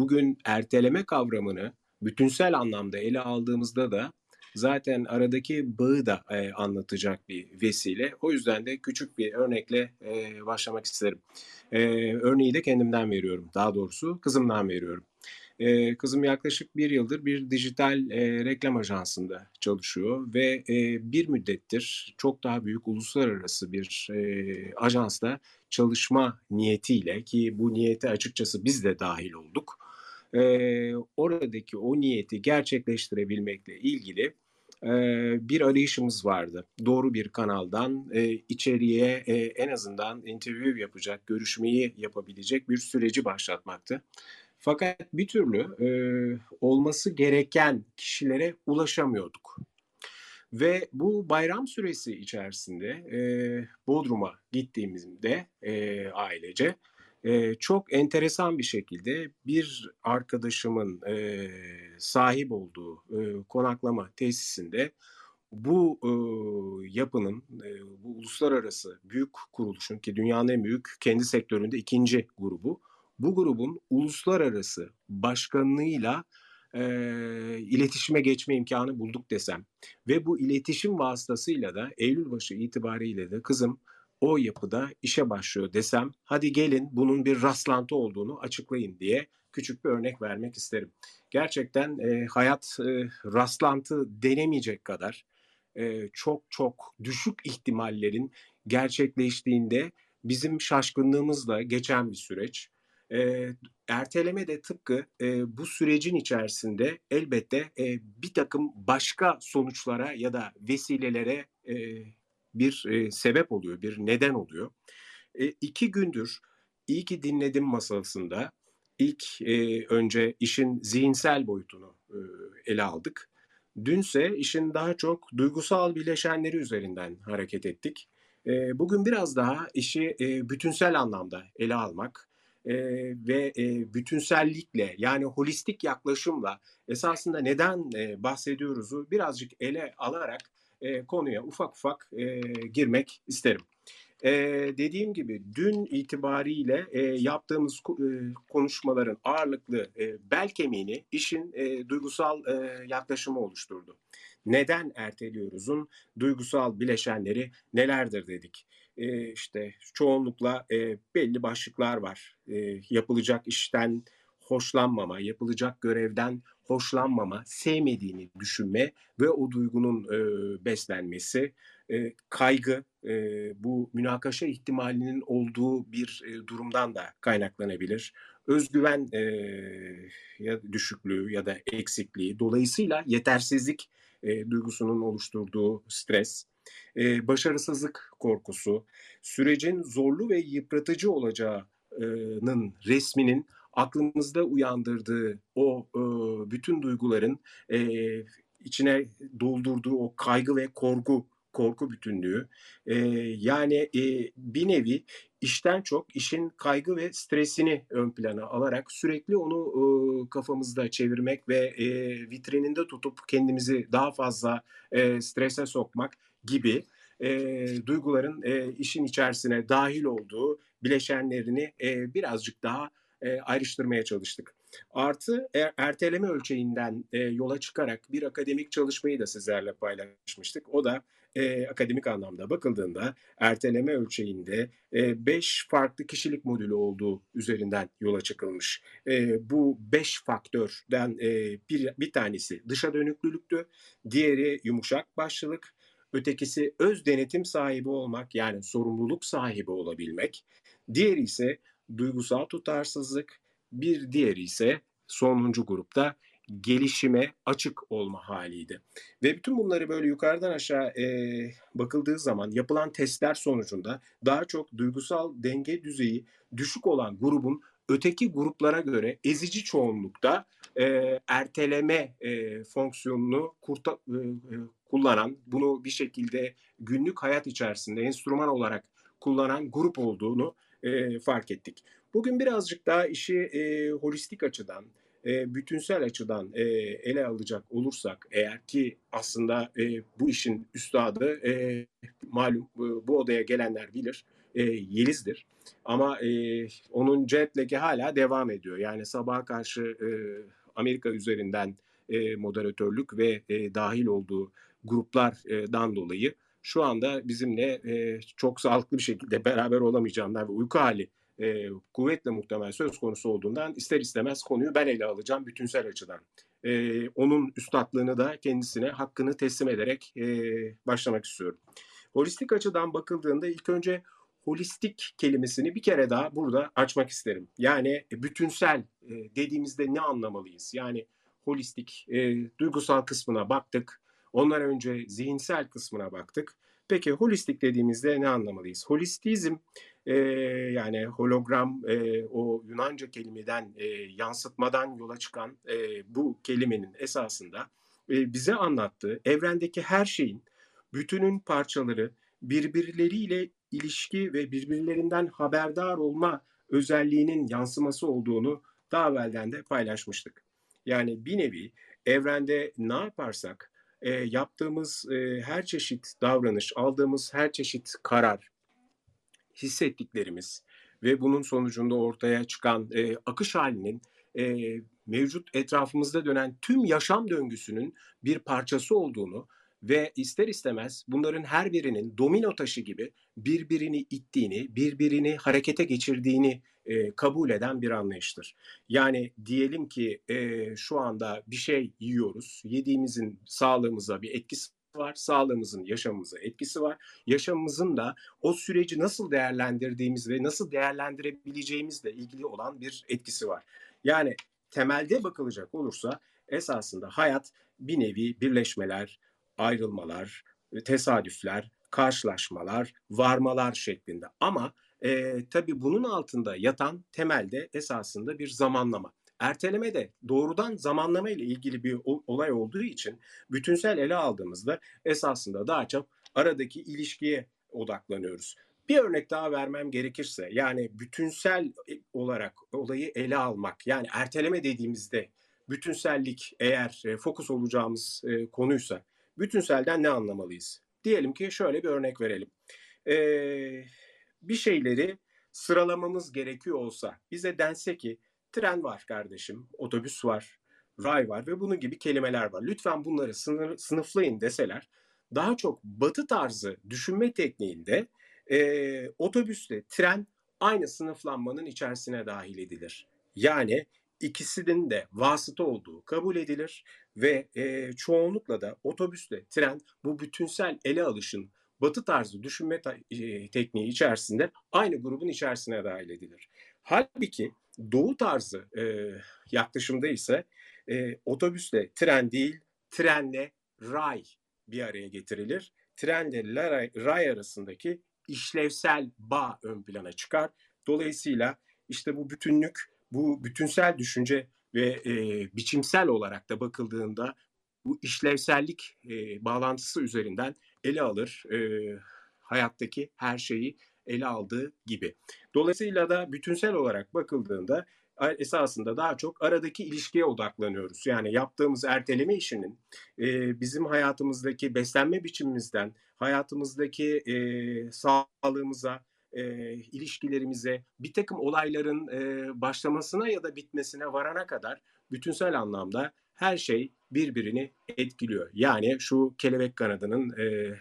bugün erteleme kavramını bütünsel anlamda ele aldığımızda da zaten aradaki bağı da e, anlatacak bir vesile. O yüzden de küçük bir örnekle e, başlamak isterim. E, örneği de kendimden veriyorum. Daha doğrusu kızımdan veriyorum. E, kızım yaklaşık bir yıldır bir dijital e, reklam ajansında çalışıyor ve e, bir müddettir çok daha büyük uluslararası bir e, ajansta çalışma niyetiyle ki bu niyete açıkçası biz de dahil olduk. E, oradaki o niyeti gerçekleştirebilmekle ilgili e, bir arayışımız vardı. Doğru bir kanaldan e, içeriye e, en azından interview yapacak, görüşmeyi yapabilecek bir süreci başlatmaktı. Fakat bir türlü e, olması gereken kişilere ulaşamıyorduk. Ve bu bayram süresi içerisinde e, Bodrum'a gittiğimizde e, ailece e, çok enteresan bir şekilde bir arkadaşımın e, sahip olduğu e, konaklama tesisinde bu e, yapının, e, bu uluslararası büyük kuruluşun ki dünyanın en büyük kendi sektöründe ikinci grubu, bu grubun uluslararası başkanlığıyla e, iletişime geçme imkanı bulduk desem ve bu iletişim vasıtasıyla da Eylül başı itibariyle de kızım o yapıda işe başlıyor desem hadi gelin bunun bir rastlantı olduğunu açıklayın diye küçük bir örnek vermek isterim. Gerçekten e, hayat e, rastlantı denemeyecek kadar e, çok çok düşük ihtimallerin gerçekleştiğinde bizim şaşkınlığımızla geçen bir süreç. E, erteleme de tıpkı e, bu sürecin içerisinde elbette e, bir takım başka sonuçlara ya da vesilelere e, bir e, sebep oluyor, bir neden oluyor. E, iki gündür iyi ki dinledim masasında ilk e, önce işin zihinsel boyutunu e, ele aldık. Dünse işin daha çok duygusal bileşenleri üzerinden hareket ettik. E, bugün biraz daha işi e, bütünsel anlamda ele almak e, ve e, bütünsellikle yani holistik yaklaşımla esasında neden e, bahsediyoruzu birazcık ele alarak e, konuya ufak ufak e, girmek isterim. E, dediğim gibi dün itibariyle e, yaptığımız e, konuşmaların ağırlıklı e, bel kemiğini işin e, duygusal e, yaklaşımı oluşturdu. Neden erteliyoruzun duygusal bileşenleri nelerdir dedik. E, işte çoğunlukla e, belli başlıklar var. E, yapılacak işten hoşlanmama, yapılacak görevden hoşlanmama, sevmediğini düşünme ve o duygunun e, beslenmesi, e, kaygı, e, bu münakaşa ihtimalinin olduğu bir e, durumdan da kaynaklanabilir. Özgüven e, ya düşüklüğü ya da eksikliği, dolayısıyla yetersizlik e, duygusunun oluşturduğu stres, e, başarısızlık korkusu, sürecin zorlu ve yıpratıcı olacağının resminin aklımızda uyandırdığı o e, bütün duyguların e, içine doldurduğu o kaygı ve korku korku bütünlüğü e, yani e, bir nevi işten çok işin kaygı ve stresini ön plana alarak sürekli onu e, kafamızda çevirmek ve e, vitrininde tutup kendimizi daha fazla e, strese sokmak gibi e, duyguların e, işin içerisine dahil olduğu bileşenlerini e, birazcık daha e, ayrıştırmaya çalıştık. Artı er, erteleme ölçeğinden e, yola çıkarak bir akademik çalışmayı da sizlerle paylaşmıştık. O da e, akademik anlamda bakıldığında erteleme ölçeğinde 5 e, farklı kişilik modülü olduğu üzerinden yola çıkılmış. E, bu 5 faktörden e, bir, bir tanesi dışa dönüklülüktü, diğeri yumuşak başlılık, ötekisi öz denetim sahibi olmak yani sorumluluk sahibi olabilmek, diğeri ise duygusal tutarsızlık, bir diğeri ise sonuncu grupta gelişime açık olma haliydi. Ve bütün bunları böyle yukarıdan aşağı e, bakıldığı zaman yapılan testler sonucunda daha çok duygusal denge düzeyi düşük olan grubun öteki gruplara göre ezici çoğunlukta e, erteleme e, fonksiyonunu kurta, e, e kullanan, bunu bir şekilde günlük hayat içerisinde enstrüman olarak kullanan grup olduğunu e, fark ettik. Bugün birazcık daha işi e, holistik açıdan, e, bütünsel açıdan e, ele alacak olursak eğer ki aslında e, bu işin üstadı e, malum e, bu odaya gelenler bilir e, Yeliz'dir. Ama e, onun jet hala devam ediyor. Yani sabaha karşı e, Amerika üzerinden e, moderatörlük ve e, dahil olduğu gruplardan dolayı şu anda bizimle e, çok sağlıklı bir şekilde beraber olamayacağından ve uyku hali e, kuvvetle muhtemel söz konusu olduğundan ister istemez konuyu ben ele alacağım bütünsel açıdan. E, onun üstadlığını da kendisine hakkını teslim ederek e, başlamak istiyorum. Holistik açıdan bakıldığında ilk önce holistik kelimesini bir kere daha burada açmak isterim. Yani bütünsel e, dediğimizde ne anlamalıyız? Yani holistik, e, duygusal kısmına baktık. Ondan önce zihinsel kısmına baktık. Peki holistik dediğimizde ne anlamalıyız? Holistizm e, yani hologram e, o Yunanca kelimeden e, yansıtmadan yola çıkan e, bu kelimenin esasında e, bize anlattığı evrendeki her şeyin bütünün parçaları birbirleriyle ilişki ve birbirlerinden haberdar olma özelliğinin yansıması olduğunu daha evvelden de paylaşmıştık. Yani bir nevi evrende ne yaparsak e, yaptığımız e, her çeşit davranış, aldığımız her çeşit karar, hissettiklerimiz ve bunun sonucunda ortaya çıkan e, akış halinin e, mevcut etrafımızda dönen tüm yaşam döngüsünün bir parçası olduğunu ve ister istemez bunların her birinin domino taşı gibi birbirini ittiğini, birbirini harekete geçirdiğini e, kabul eden bir anlayıştır. Yani diyelim ki e, şu anda bir şey yiyoruz, yediğimizin sağlığımıza bir etkisi var, sağlığımızın yaşamımıza etkisi var. Yaşamımızın da o süreci nasıl değerlendirdiğimiz ve nasıl değerlendirebileceğimizle ilgili olan bir etkisi var. Yani temelde bakılacak olursa esasında hayat bir nevi birleşmeler, ayrılmalar, tesadüfler, karşılaşmalar, varmalar şeklinde. Ama e, tabii bunun altında yatan temelde esasında bir zamanlama. Erteleme de doğrudan zamanlama ile ilgili bir olay olduğu için bütünsel ele aldığımızda esasında daha çok aradaki ilişkiye odaklanıyoruz. Bir örnek daha vermem gerekirse yani bütünsel olarak olayı ele almak yani erteleme dediğimizde bütünsellik eğer e, fokus olacağımız e, konuysa bütünselden ne anlamalıyız? Diyelim ki şöyle bir örnek verelim. Ee, bir şeyleri sıralamamız gerekiyor olsa bize dense ki tren var kardeşim, otobüs var, ray var ve bunun gibi kelimeler var. Lütfen bunları sınır, sınıflayın deseler daha çok batı tarzı düşünme tekniğinde e, otobüsle tren aynı sınıflanmanın içerisine dahil edilir. Yani ikisinin de vasıta olduğu kabul edilir ve e, çoğunlukla da otobüsle tren bu bütünsel ele alışın batı tarzı düşünme ta- e, tekniği içerisinde aynı grubun içerisine dahil edilir. Halbuki doğu tarzı e, yaklaşımda ise e, otobüsle tren değil, trenle ray bir araya getirilir. Trenle ray, ray arasındaki işlevsel bağ ön plana çıkar. Dolayısıyla işte bu bütünlük, bu bütünsel düşünce ve e, biçimsel olarak da bakıldığında bu işlevsellik e, bağlantısı üzerinden ele alır e, hayattaki her şeyi ele aldığı gibi. Dolayısıyla da bütünsel olarak bakıldığında esasında daha çok aradaki ilişkiye odaklanıyoruz. Yani yaptığımız erteleme işinin e, bizim hayatımızdaki beslenme biçimimizden, hayatımızdaki e, sağlığımıza, e, ilişkilerimize, bir takım olayların e, başlamasına ya da bitmesine varana kadar bütünsel anlamda her şey birbirini etkiliyor. Yani şu kelebek kanadının e,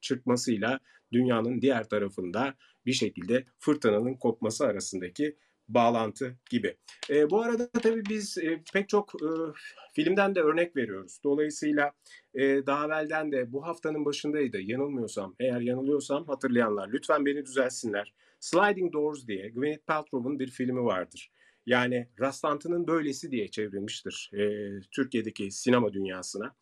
çırpmasıyla dünyanın diğer tarafında bir şekilde fırtınanın kopması arasındaki bağlantı gibi. E, bu arada tabii biz e, pek çok e, filmden de örnek veriyoruz. Dolayısıyla e, daha evvelden de bu haftanın başındaydı yanılmıyorsam. Eğer yanılıyorsam hatırlayanlar lütfen beni düzelsinler. Sliding Doors diye Gwyneth Paltrow'un bir filmi vardır. Yani rastlantının böylesi diye çevrilmiştir e, Türkiye'deki sinema dünyasına.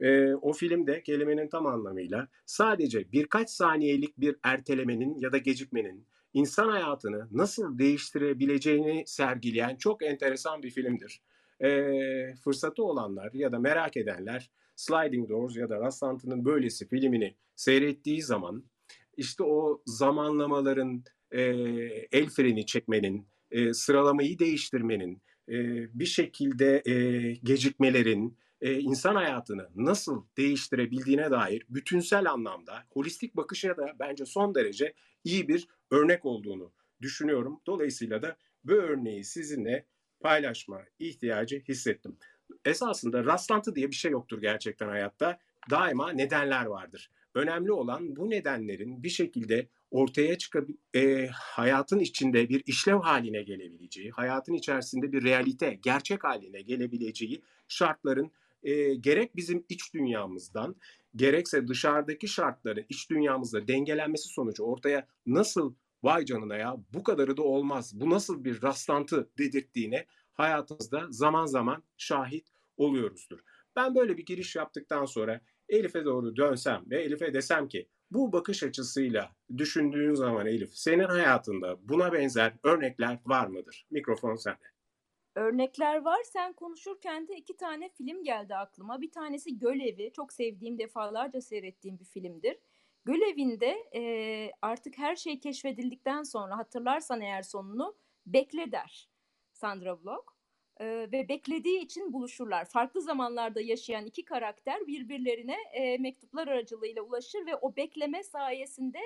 E, o filmde kelimenin tam anlamıyla sadece birkaç saniyelik bir ertelemenin ya da gecikmenin insan hayatını nasıl değiştirebileceğini sergileyen çok enteresan bir filmdir. E, fırsatı olanlar ya da merak edenler Sliding Doors ya da Rastlantının Böylesi filmini seyrettiği zaman işte o zamanlamaların e, el freni çekmenin, e, sıralamayı değiştirmenin, e, bir şekilde e, gecikmelerin, e, insan hayatını nasıl değiştirebildiğine dair bütünsel anlamda holistik bakışa da bence son derece iyi bir örnek olduğunu düşünüyorum. Dolayısıyla da bu örneği sizinle paylaşma ihtiyacı hissettim. Esasında rastlantı diye bir şey yoktur gerçekten hayatta. Daima nedenler vardır. Önemli olan bu nedenlerin bir şekilde ortaya çıkıp e, hayatın içinde bir işlev haline gelebileceği, hayatın içerisinde bir realite, gerçek haline gelebileceği şartların e, gerek bizim iç dünyamızdan gerekse dışarıdaki şartların iç dünyamızda dengelenmesi sonucu ortaya nasıl vay canına ya bu kadarı da olmaz, bu nasıl bir rastlantı dedirttiğine hayatımızda zaman zaman şahit oluyoruzdur. Ben böyle bir giriş yaptıktan sonra Elif'e doğru dönsem ve Elif'e desem ki bu bakış açısıyla düşündüğün zaman Elif senin hayatında buna benzer örnekler var mıdır? Mikrofon sende. Örnekler var. Sen konuşurken de iki tane film geldi aklıma. Bir tanesi Gölevi. Çok sevdiğim, defalarca seyrettiğim bir filmdir. Gölevinde e, artık her şey keşfedildikten sonra hatırlarsan eğer sonunu bekle der Sandra Bullock e, ve beklediği için buluşurlar. Farklı zamanlarda yaşayan iki karakter birbirlerine e, mektuplar aracılığıyla ulaşır ve o bekleme sayesinde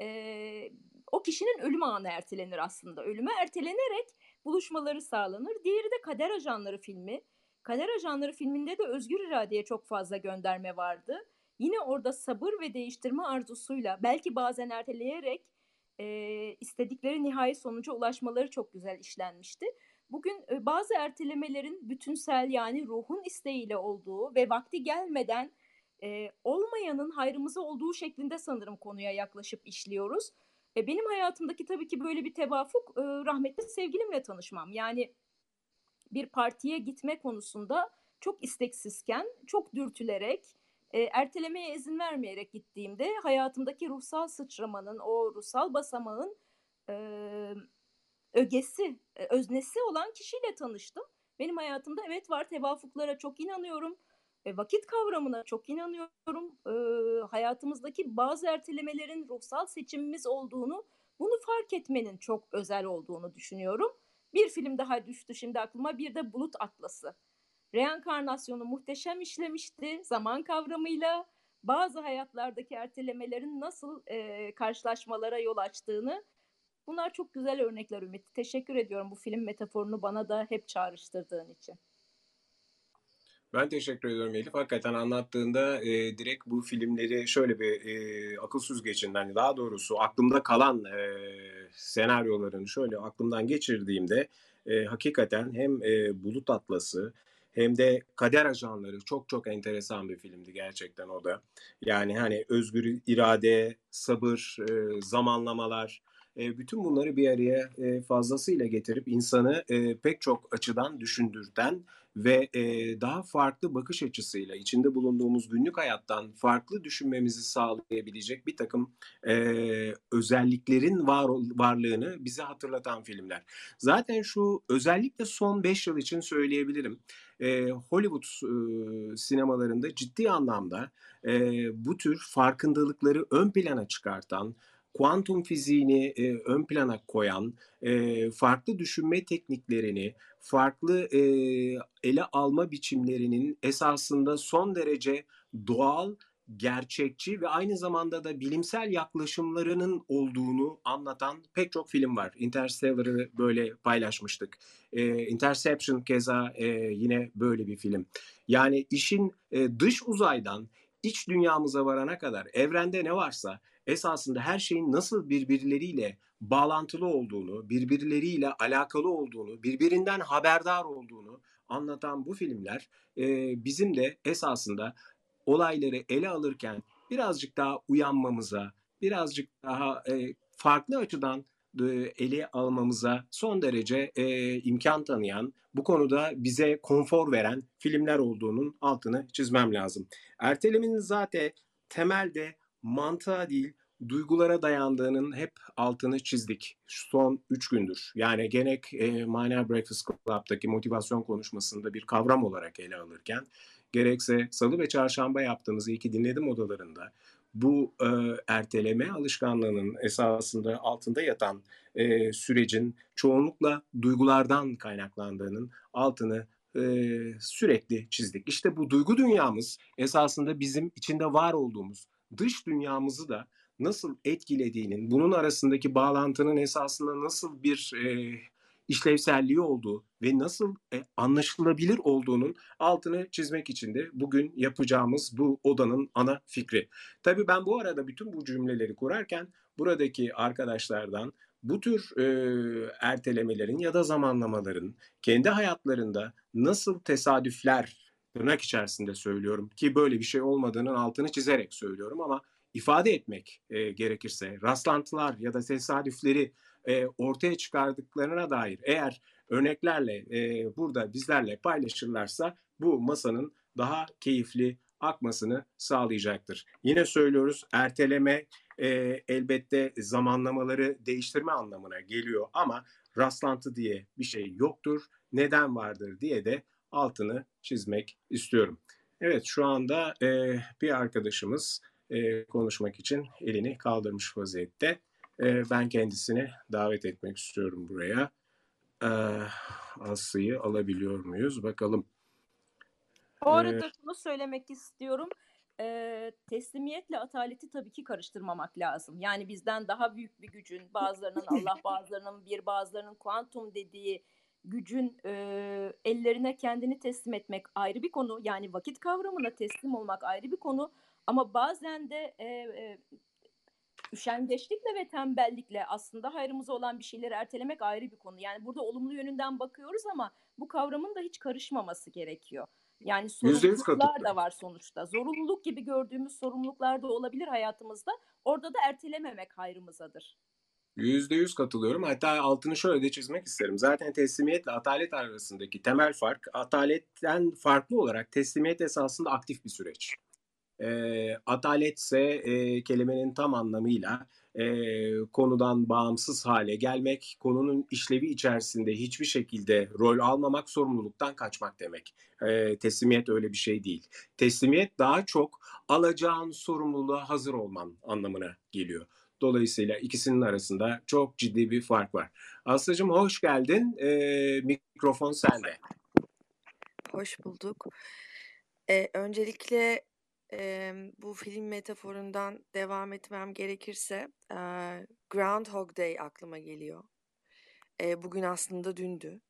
e, o kişinin ölüm anı ertelenir aslında. Ölüme ertelenerek buluşmaları sağlanır. Diğeri de Kader Ajanları filmi. Kader Ajanları filminde de özgür iradeye çok fazla gönderme vardı. Yine orada sabır ve değiştirme arzusuyla belki bazen erteleyerek e, istedikleri nihai sonuca ulaşmaları çok güzel işlenmişti. Bugün e, bazı ertelemelerin bütünsel yani ruhun isteğiyle olduğu ve vakti gelmeden e, olmayanın hayrımıza olduğu şeklinde sanırım konuya yaklaşıp işliyoruz. E, benim hayatımdaki tabii ki böyle bir tevafuk e, rahmetli sevgilimle tanışmam. Yani bir partiye gitme konusunda çok isteksizken, çok dürtülerek, e, ertelemeye izin vermeyerek gittiğimde hayatımdaki ruhsal sıçramanın, o ruhsal basamağın e, ögesi, e, öznesi olan kişiyle tanıştım. Benim hayatımda evet var tevafuklara çok inanıyorum. E, vakit kavramına çok inanıyorum. E, hayatımızdaki bazı ertelemelerin ruhsal seçimimiz olduğunu, bunu fark etmenin çok özel olduğunu düşünüyorum. Bir film daha düştü şimdi aklıma, bir de Bulut Atlası. Reenkarnasyonu muhteşem işlemişti zaman kavramıyla. Bazı hayatlardaki ertelemelerin nasıl e, karşılaşmalara yol açtığını Bunlar çok güzel örnekler Ümit. Teşekkür ediyorum bu film metaforunu bana da hep çağrıştırdığın için. Ben teşekkür ediyorum Elif. Hakikaten anlattığında e, direkt bu filmleri şöyle bir e, akıl süzgecinden daha doğrusu aklımda kalan e, senaryolarını şöyle aklımdan geçirdiğimde e, hakikaten hem e, Bulut Atlası hem de Kader Ajanları çok çok enteresan bir filmdi gerçekten o da. Yani hani özgür irade, sabır, e, zamanlamalar, e, bütün bunları bir araya e, fazlasıyla getirip insanı e, pek çok açıdan düşündürten ve e, daha farklı bakış açısıyla içinde bulunduğumuz günlük hayattan farklı düşünmemizi sağlayabilecek bir takım e, özelliklerin var varlığını bize hatırlatan filmler. Zaten şu özellikle son 5 yıl için söyleyebilirim. E, Hollywood e, sinemalarında ciddi anlamda e, bu tür farkındalıkları ön plana çıkartan, kuantum fiziğini e, ön plana koyan, e, farklı düşünme tekniklerini, farklı e, ele alma biçimlerinin esasında son derece doğal, gerçekçi ve aynı zamanda da bilimsel yaklaşımlarının olduğunu anlatan pek çok film var. Interstellar'ı böyle paylaşmıştık. E, Interception keza e, yine böyle bir film. Yani işin e, dış uzaydan iç dünyamıza varana kadar evrende ne varsa esasında her şeyin nasıl birbirleriyle bağlantılı olduğunu, birbirleriyle alakalı olduğunu, birbirinden haberdar olduğunu anlatan bu filmler e, bizim de esasında olayları ele alırken birazcık daha uyanmamıza, birazcık daha e, farklı açıdan e, ele almamıza son derece e, imkan tanıyan, bu konuda bize konfor veren filmler olduğunun altını çizmem lazım. Ertelemenin zaten temelde mantığa değil duygulara dayandığının hep altını çizdik son 3 gündür. Yani gerek e, Mania Breakfast Club'daki motivasyon konuşmasında bir kavram olarak ele alırken gerekse salı ve çarşamba yaptığımız iki dinledim odalarında bu e, erteleme alışkanlığının esasında altında yatan e, sürecin çoğunlukla duygulardan kaynaklandığının altını e, sürekli çizdik. İşte bu duygu dünyamız esasında bizim içinde var olduğumuz dış dünyamızı da nasıl etkilediğinin, bunun arasındaki bağlantının esasında nasıl bir e, işlevselliği olduğu ve nasıl e, anlaşılabilir olduğunun altını çizmek için de bugün yapacağımız bu odanın ana fikri. Tabii ben bu arada bütün bu cümleleri kurarken buradaki arkadaşlardan bu tür e, ertelemelerin ya da zamanlamaların kendi hayatlarında nasıl tesadüfler tırnak içerisinde söylüyorum ki böyle bir şey olmadığının altını çizerek söylüyorum ama ifade etmek e, gerekirse rastlantılar ya da tesadüfleri e, ortaya çıkardıklarına dair eğer örneklerle e, burada bizlerle paylaşırlarsa bu masanın daha keyifli akmasını sağlayacaktır. Yine söylüyoruz erteleme e, elbette zamanlamaları değiştirme anlamına geliyor ama rastlantı diye bir şey yoktur. Neden vardır diye de altını çizmek istiyorum. Evet şu anda e, bir arkadaşımız e, konuşmak için elini kaldırmış vaziyette. E, ben kendisini davet etmek istiyorum buraya. E, Aslı'yı alabiliyor muyuz? Bakalım. Bu arada ee, şunu söylemek istiyorum. E, teslimiyetle ataleti tabii ki karıştırmamak lazım. Yani bizden daha büyük bir gücün, bazılarının Allah, bazılarının bir, bazılarının kuantum dediği gücün e, ellerine kendini teslim etmek ayrı bir konu. Yani vakit kavramına teslim olmak ayrı bir konu. Ama bazen de e, e, üşengeçlikle ve tembellikle aslında hayrımıza olan bir şeyleri ertelemek ayrı bir konu. Yani burada olumlu yönünden bakıyoruz ama bu kavramın da hiç karışmaması gerekiyor. Yani sorumluluklar da var sonuçta. Zorunluluk gibi gördüğümüz sorumluluklar da olabilir hayatımızda. Orada da ertelememek hayrımızadır. Yüzde yüz katılıyorum. Hatta altını şöyle de çizmek isterim. Zaten teslimiyetle atalet arasındaki temel fark, ataletten farklı olarak teslimiyet esasında aktif bir süreç. E, atalet ise e, kelimenin tam anlamıyla e, konudan bağımsız hale gelmek, konunun işlevi içerisinde hiçbir şekilde rol almamak, sorumluluktan kaçmak demek. E, teslimiyet öyle bir şey değil. Teslimiyet daha çok alacağın sorumluluğa hazır olman anlamına geliyor. Dolayısıyla ikisinin arasında çok ciddi bir fark var. Aslıcığım hoş geldin. E, mikrofon sende. Hoş bulduk. E, öncelikle e, bu film metaforundan devam etmem gerekirse e, Groundhog Day aklıma geliyor. E, bugün aslında dündü.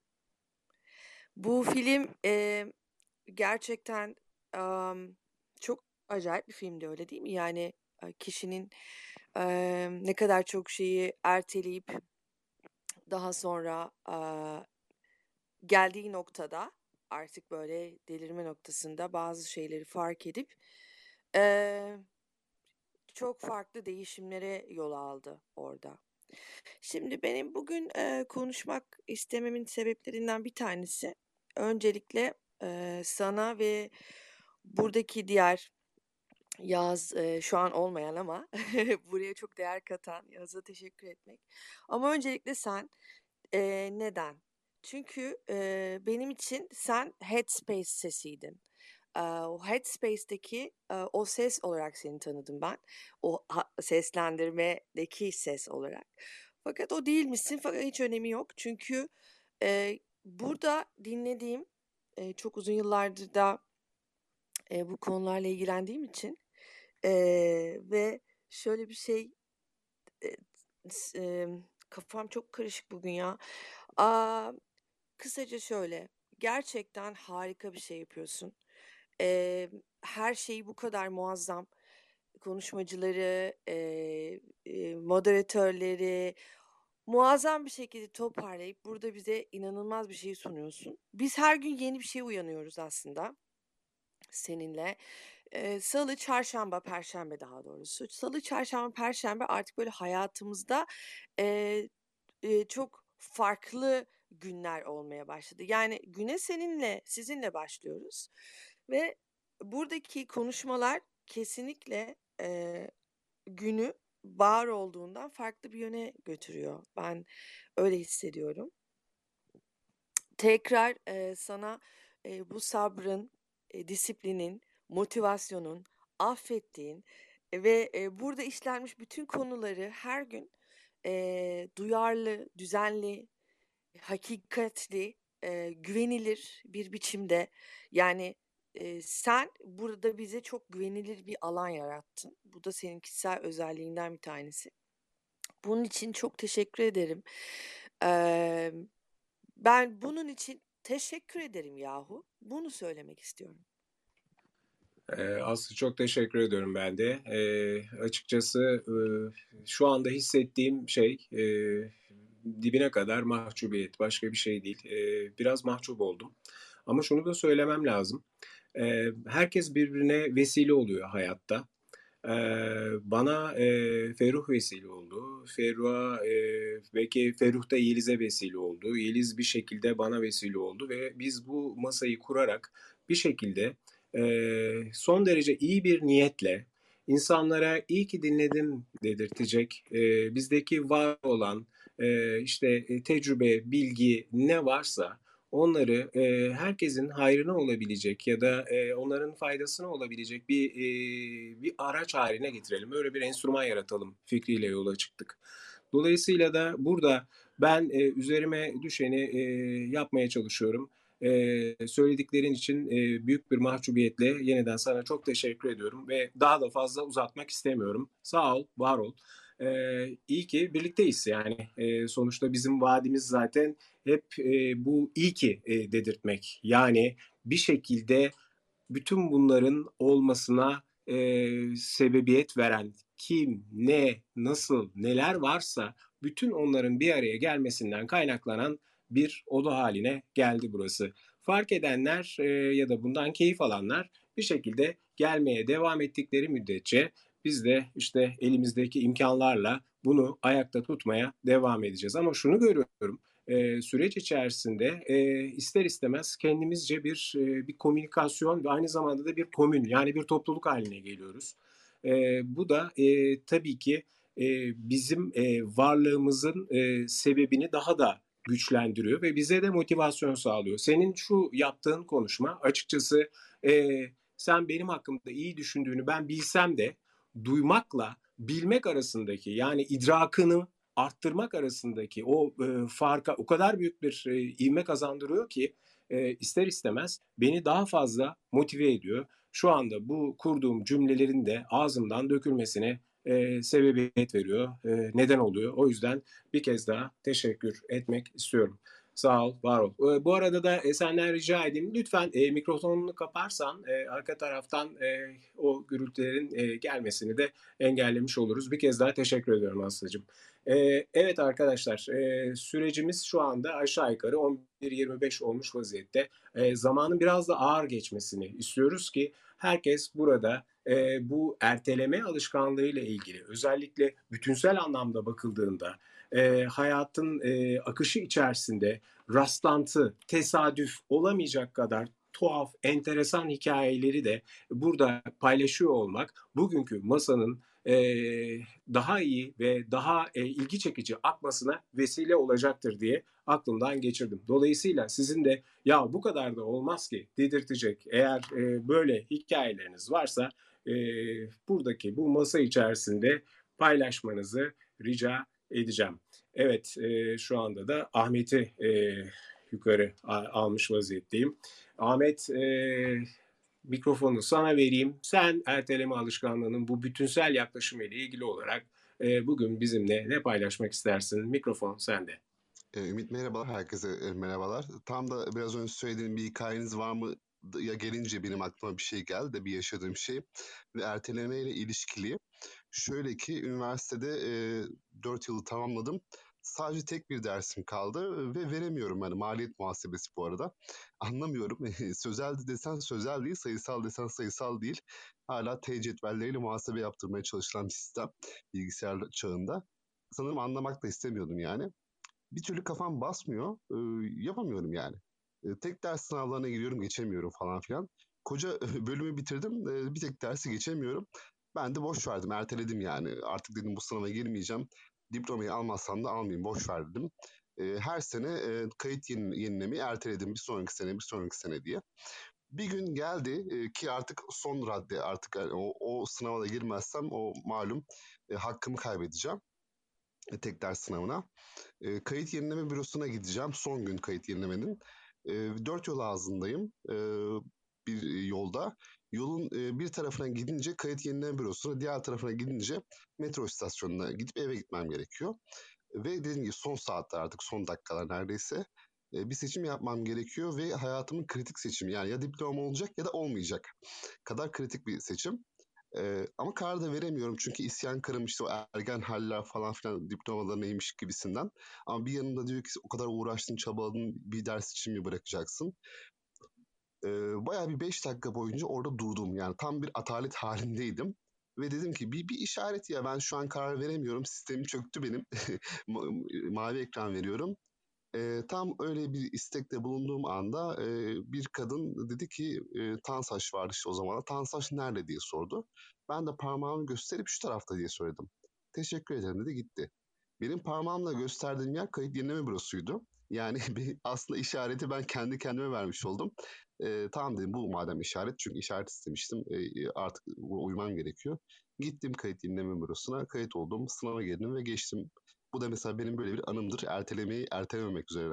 Bu film e, gerçekten e, çok acayip bir filmdi öyle değil mi? Yani kişinin e, ne kadar çok şeyi erteleyip daha sonra e, geldiği noktada artık böyle delirme noktasında bazı şeyleri fark edip Eee, çok farklı değişimlere yol aldı orada. Şimdi benim bugün, eee, konuşmak istememin sebeplerinden bir tanesi öncelikle, eee, sana ve buradaki diğer Yağız, eee, şu an olmayan ama buraya çok değer katan Yağız'a teşekkür etmek. Ama öncelikle sen, eee, neden? Çünkü, eee, benim için sen Headspace sesiydin o Headspace'deki o ses olarak seni tanıdım ben. O seslendirmedeki ses olarak. Fakat o değil misin? Fakat hiç önemi yok. Çünkü e, burada dinlediğim e, çok uzun yıllardır da e, bu konularla ilgilendiğim için e, ve şöyle bir şey e, e, kafam çok karışık bugün ya. Aa, kısaca şöyle gerçekten harika bir şey yapıyorsun. Eee, her şeyi bu kadar muazzam konuşmacıları, eee, eee, moderatörleri muazzam bir şekilde toparlayıp burada bize inanılmaz bir şey sunuyorsun. Biz her gün yeni bir şeye uyanıyoruz aslında seninle. Eee, salı, çarşamba, perşembe daha doğrusu. Salı, çarşamba, perşembe artık böyle hayatımızda, eee, eee, çok farklı günler olmaya başladı. Yani güne seninle, sizinle başlıyoruz. Ve buradaki konuşmalar kesinlikle eee, günü var olduğundan farklı bir yöne götürüyor. Ben öyle hissediyorum. Tekrar eee, sana eee, bu sabrın, eee, disiplinin, motivasyonun, affettiğin ve eee, burada işlenmiş bütün konuları her gün eee, duyarlı, düzenli, hakikatli, eee, güvenilir bir biçimde yani Eee, sen burada bize çok güvenilir bir alan yarattın. Bu da senin kişisel özelliğinden bir tanesi. Bunun için çok teşekkür ederim. Emm, ben bunun için teşekkür ederim yahu. Bunu söylemek istiyorum. Aslı çok teşekkür ediyorum ben de. Eee, açıkçası eee, şu anda hissettiğim şey eee, dibine kadar mahcubiyet. Başka bir şey değil. Eee, biraz mahcup oldum. Ama şunu da söylemem lazım. Eee, herkes birbirine vesile oluyor hayatta. Eee, bana eee, Ferruh vesile oldu. Ferruh'a eee, belki Ferruh da Yeliz'e vesile oldu. Yeliz bir şekilde bana vesile oldu ve biz bu masayı kurarak bir şekilde son derece iyi bir niyetle insanlara iyi ki dinledim dedirtecek bizdeki var olan işte e, tecrübe, bilgi ne varsa onları e, herkesin hayrına olabilecek ya da e, onların faydasına olabilecek bir e, bir araç haline getirelim. Öyle bir enstrüman yaratalım fikriyle yola çıktık. Dolayısıyla da burada ben e, üzerime düşeni e, yapmaya çalışıyorum. E, söylediklerin için e, büyük bir mahcubiyetle yeniden sana çok teşekkür ediyorum ve daha da fazla uzatmak istemiyorum. Sağ ol, var ol. E, iyi ki birlikteyiz yani. E, sonuçta bizim vaadimiz zaten hep e, bu iyi ki e, dedirtmek. Yani bir şekilde bütün bunların olmasına e, sebebiyet veren kim, ne, nasıl, neler varsa bütün onların bir araya gelmesinden kaynaklanan bir oda haline geldi burası. Fark edenler e, ya da bundan keyif alanlar bir şekilde gelmeye devam ettikleri müddetçe biz de işte elimizdeki imkanlarla bunu ayakta tutmaya devam edeceğiz. Ama şunu görüyorum e, süreç içerisinde e, ister istemez kendimizce bir e, bir komünikasyon ve aynı zamanda da bir komün yani bir topluluk haline geliyoruz. E, bu da e, tabii ki e, bizim e, varlığımızın e, sebebini daha da güçlendiriyor ve bize de motivasyon sağlıyor. Senin şu yaptığın konuşma açıkçası e, sen benim hakkımda iyi düşündüğünü ben bilsem de duymakla bilmek arasındaki yani idrakını arttırmak arasındaki o e, farka o kadar büyük bir e, ivme kazandırıyor ki e, ister istemez beni daha fazla motive ediyor. Şu anda bu kurduğum cümlelerin de ağzımdan dökülmesine e, sebebiyet veriyor, e, neden oluyor. O yüzden bir kez daha teşekkür etmek istiyorum. Sağ ol, var ol. E, bu arada da e, senden rica edeyim. Lütfen e, mikrofonunu kaparsan e, arka taraftan e, o gürültülerin e, gelmesini de engellemiş oluruz. Bir kez daha teşekkür ediyorum Aslı'cığım. E, evet arkadaşlar e, sürecimiz şu anda aşağı yukarı 11-25 olmuş vaziyette. E, zamanın biraz da ağır geçmesini istiyoruz ki herkes burada e, bu erteleme alışkanlığıyla ilgili özellikle bütünsel anlamda bakıldığında e, hayatın e, akışı içerisinde rastlantı, tesadüf olamayacak kadar tuhaf, enteresan hikayeleri de burada paylaşıyor olmak bugünkü masanın e, daha iyi ve daha e, ilgi çekici akmasına vesile olacaktır diye aklımdan geçirdim. Dolayısıyla sizin de ya bu kadar da olmaz ki dedirtecek eğer e, böyle hikayeleriniz varsa e, buradaki bu masa içerisinde paylaşmanızı rica edeceğim. Evet e, şu anda da Ahmet'i e, yukarı almış vaziyetteyim. Ahmet e, mikrofonu sana vereyim. Sen erteleme alışkanlığının bu bütünsel yaklaşımı ile ilgili olarak e, bugün bizimle ne paylaşmak istersin? Mikrofon sende. Ümit merhabalar, herkese merhabalar. Tam da biraz önce söylediğim bir hikayeniz var mı ya gelince benim aklıma bir şey geldi bir yaşadığım şey ve erteleme ile ilişkili. Şöyle ki üniversitede e, 4 yılı tamamladım. Sadece tek bir dersim kaldı ve veremiyorum yani maliyet muhasebesi bu arada. Anlamıyorum. sözel desen sözel değil, sayısal desen sayısal değil. Hala T cetvelleriyle muhasebe yaptırmaya çalışılan bir sistem bilgisayar çağında. Sanırım anlamak da istemiyordum yani. Bir türlü kafam basmıyor. Yapamıyorum yani. Tek ders sınavlarına giriyorum, geçemiyorum falan filan. Koca bölümü bitirdim, bir tek dersi geçemiyorum. Ben de boş verdim, erteledim yani. Artık dedim bu sınava girmeyeceğim. Diplomayı almazsam da almayayım, boş ver dedim. E, her sene e, kayıt yeni, yenilemeyi erteledim. Bir sonraki sene, bir sonraki sene diye. Bir gün geldi e, ki artık son radde artık yani o, o sınava da girmezsem o malum e, hakkımı kaybedeceğim. E, tek ders sınavına. E, kayıt yenileme bürosuna gideceğim. Son gün kayıt yenilemenin. E, dört yol ağzındayım. E, bir yolda. Yolun bir tarafına gidince kayıt yenileme bürosuna, diğer tarafına gidince metro istasyonuna gidip eve gitmem gerekiyor. Ve dediğim gibi son saatler artık son dakikalar neredeyse bir seçim yapmam gerekiyor ve hayatımın kritik seçimi yani ya diploma olacak ya da olmayacak kadar kritik bir seçim. Ee, ama karar da veremiyorum çünkü isyan karım işte o ergen haller falan filan diplomalar neymiş gibisinden. Ama bir yanında diyor ki o kadar uğraştın çabaladın bir ders için mi bırakacaksın? Ee, bayağı bir beş dakika boyunca orada durdum yani tam bir atalet halindeydim. Ve dedim ki bir, bir işaret ya ben şu an karar veremiyorum sistemim çöktü benim mavi ekran veriyorum e, tam öyle bir istekte bulunduğum anda e, bir kadın dedi ki e, Tansaç vardı işte o zaman. Tansaç nerede diye sordu. Ben de parmağımı gösterip şu tarafta diye söyledim. Teşekkür ederim dedi gitti. Benim parmağımla gösterdiğim yer kayıt yenileme bürosuydu. Yani bir aslında işareti ben kendi kendime vermiş oldum. E, tamam dedim bu madem işaret çünkü işaret istemiştim e, artık uymam gerekiyor. Gittim kayıt yenileme bürosuna kayıt oldum sınava girdim ve geçtim bu da mesela benim böyle bir anımdır. Ertelemeyi ertelememek üzere.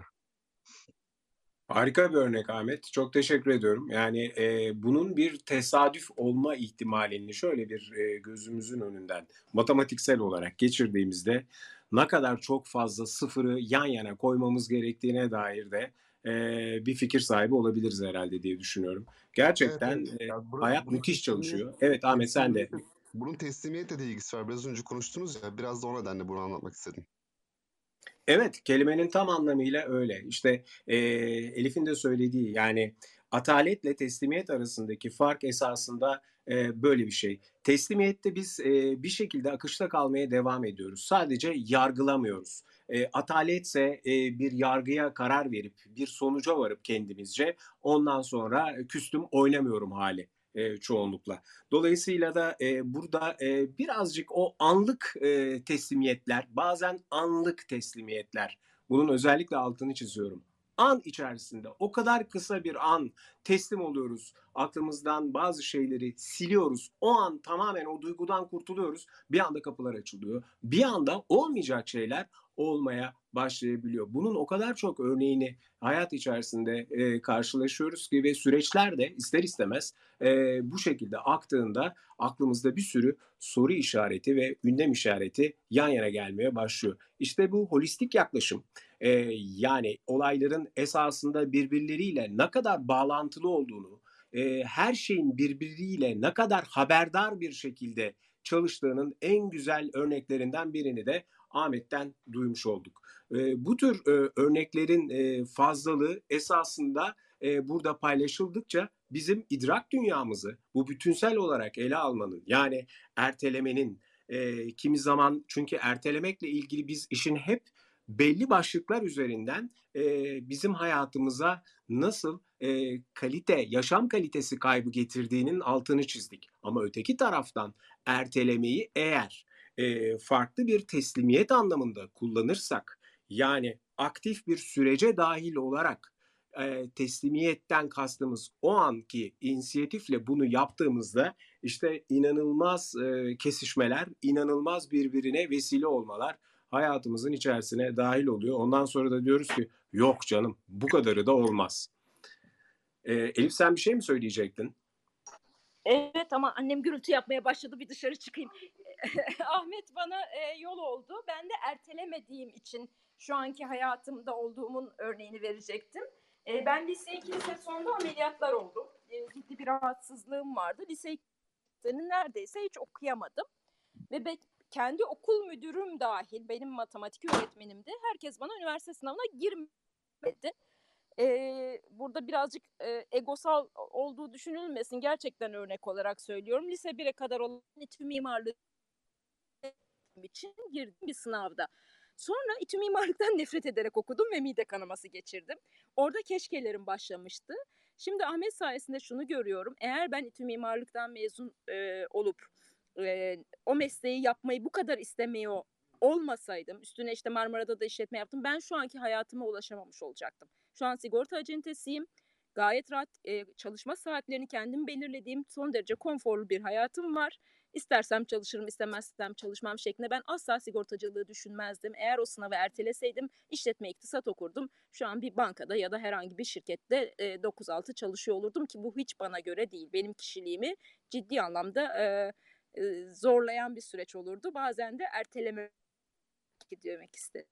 Harika bir örnek Ahmet. Çok teşekkür ediyorum. Yani e, bunun bir tesadüf olma ihtimalini şöyle bir e, gözümüzün önünden matematiksel olarak geçirdiğimizde ne kadar çok fazla sıfırı yan yana koymamız gerektiğine dair de e, bir fikir sahibi olabiliriz herhalde diye düşünüyorum. Gerçekten evet, evet. E, hayat müthiş çalışıyor. Evet Ahmet sen de bunun teslimiyetle de ilgisi var. Biraz önce konuştunuz ya biraz da o nedenle bunu anlatmak istedim. Evet kelimenin tam anlamıyla öyle. İşte e, Elif'in de söylediği yani ataletle teslimiyet arasındaki fark esasında e, böyle bir şey. Teslimiyette biz e, bir şekilde akışta kalmaya devam ediyoruz. Sadece yargılamıyoruz. E, ataletse e, bir yargıya karar verip bir sonuca varıp kendimizce ondan sonra küstüm oynamıyorum hali e, çoğunlukla. Dolayısıyla da e, burada e, birazcık o anlık e, teslimiyetler, bazen anlık teslimiyetler, bunun özellikle altını çiziyorum. An içerisinde o kadar kısa bir an teslim oluyoruz. Aklımızdan bazı şeyleri siliyoruz. O an tamamen o duygudan kurtuluyoruz. Bir anda kapılar açılıyor. Bir anda olmayacak şeyler olmaya başlayabiliyor. Bunun o kadar çok örneğini hayat içerisinde e, karşılaşıyoruz ki ve süreçler de ister istemez e, bu şekilde aktığında aklımızda bir sürü soru işareti ve ünlem işareti yan yana gelmeye başlıyor. İşte bu holistik yaklaşım e, yani olayların esasında birbirleriyle ne kadar bağlantılı olduğunu, e, her şeyin birbiriyle ne kadar haberdar bir şekilde çalıştığının en güzel örneklerinden birini de Ahmet'ten duymuş olduk. E, bu tür e, örneklerin e, fazlalığı esasında e, burada paylaşıldıkça bizim idrak dünyamızı bu bütünsel olarak ele almanın yani ertelemenin e, kimi zaman çünkü ertelemekle ilgili biz işin hep belli başlıklar üzerinden e, bizim hayatımıza nasıl e, kalite, yaşam kalitesi kaybı getirdiğinin altını çizdik. Ama öteki taraftan ertelemeyi eğer e, farklı bir teslimiyet anlamında kullanırsak yani aktif bir sürece dahil olarak e, teslimiyetten kastımız o anki inisiyatifle bunu yaptığımızda işte inanılmaz e, kesişmeler, inanılmaz birbirine vesile olmalar hayatımızın içerisine dahil oluyor. Ondan sonra da diyoruz ki yok canım bu kadarı da olmaz. E, Elif sen bir şey mi söyleyecektin? Evet ama annem gürültü yapmaya başladı bir dışarı çıkayım. Ahmet bana e, yol oldu. Ben de ertelemediğim için şu anki hayatımda olduğumun örneğini verecektim. E, ben lise 2 lise sonunda ameliyatlar oldum. E, ciddi bir rahatsızlığım vardı. Lise 2'nin neredeyse hiç okuyamadım. Ve be, kendi okul müdürüm dahil, benim matematik öğretmenim de herkes bana üniversite sınavına girmedi. Ee, burada birazcık e, egosal olduğu düşünülmesin. Gerçekten örnek olarak söylüyorum. Lise 1'e kadar olan İTÜ mimarlığı için girdim bir sınavda. Sonra İTÜ mimarlıktan nefret ederek okudum ve mide kanaması geçirdim. Orada keşkelerim başlamıştı. Şimdi Ahmet sayesinde şunu görüyorum. Eğer ben İTÜ mimarlıktan mezun e, olup e, o mesleği yapmayı bu kadar istemiyor olmasaydım, üstüne işte Marmara'da da işletme yaptım, ben şu anki hayatıma ulaşamamış olacaktım. Şu an sigorta acentesiyim. Gayet rahat e, çalışma saatlerini kendim belirlediğim son derece konforlu bir hayatım var. İstersem çalışırım, istemezsem çalışmam şeklinde ben asla sigortacılığı düşünmezdim. Eğer o sınavı erteleseydim işletme iktisat okurdum. Şu an bir bankada ya da herhangi bir şirkette e, 9-6 çalışıyor olurdum ki bu hiç bana göre değil. Benim kişiliğimi ciddi anlamda e, zorlayan bir süreç olurdu. Bazen de erteleme demek istedim.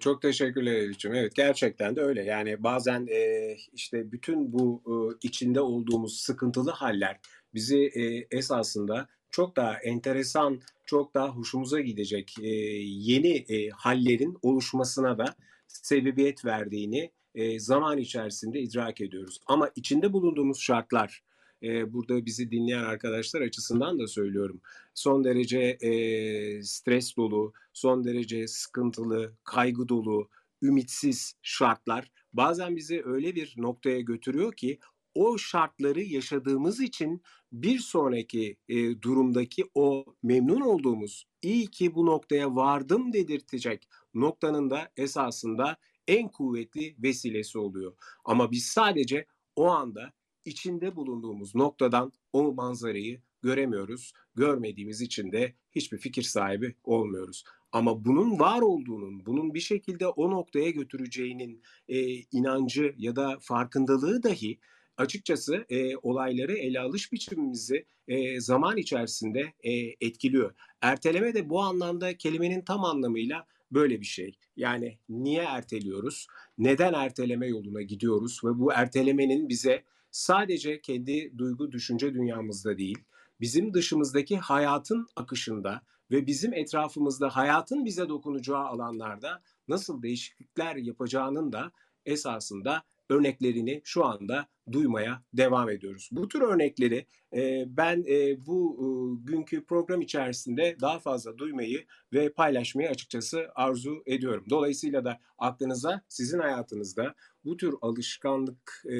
Çok teşekkürler Elif'ciğim. Evet gerçekten de öyle. Yani bazen e, işte bütün bu e, içinde olduğumuz sıkıntılı haller bizi e, esasında çok daha enteresan, çok daha hoşumuza gidecek e, yeni e, hallerin oluşmasına da sebebiyet verdiğini e, zaman içerisinde idrak ediyoruz. Ama içinde bulunduğumuz şartlar, e, burada bizi dinleyen arkadaşlar açısından da söylüyorum. Son derece e, stres dolu, son derece sıkıntılı, kaygı dolu, ümitsiz şartlar bazen bizi öyle bir noktaya götürüyor ki o şartları yaşadığımız için bir sonraki e, durumdaki o memnun olduğumuz iyi ki bu noktaya vardım dedirtecek noktanın da esasında en kuvvetli vesilesi oluyor. Ama biz sadece o anda içinde bulunduğumuz noktadan o manzarayı göremiyoruz. Görmediğimiz için de hiçbir fikir sahibi olmuyoruz. Ama bunun var olduğunun, bunun bir şekilde o noktaya götüreceğinin e, inancı ya da farkındalığı dahi açıkçası e, olayları ele alış biçimimizi e, zaman içerisinde e, etkiliyor. Erteleme de bu anlamda kelimenin tam anlamıyla böyle bir şey. Yani niye erteliyoruz? Neden erteleme yoluna gidiyoruz ve bu ertelemenin bize sadece kendi duygu düşünce dünyamızda değil, bizim dışımızdaki hayatın akışında ve bizim etrafımızda hayatın bize dokunacağı alanlarda nasıl değişiklikler yapacağının da esasında örneklerini şu anda duymaya devam ediyoruz. Bu tür örnekleri e, ben e, bu e, günkü program içerisinde daha fazla duymayı ve paylaşmayı açıkçası arzu ediyorum. Dolayısıyla da aklınıza sizin hayatınızda bu tür alışkanlık e,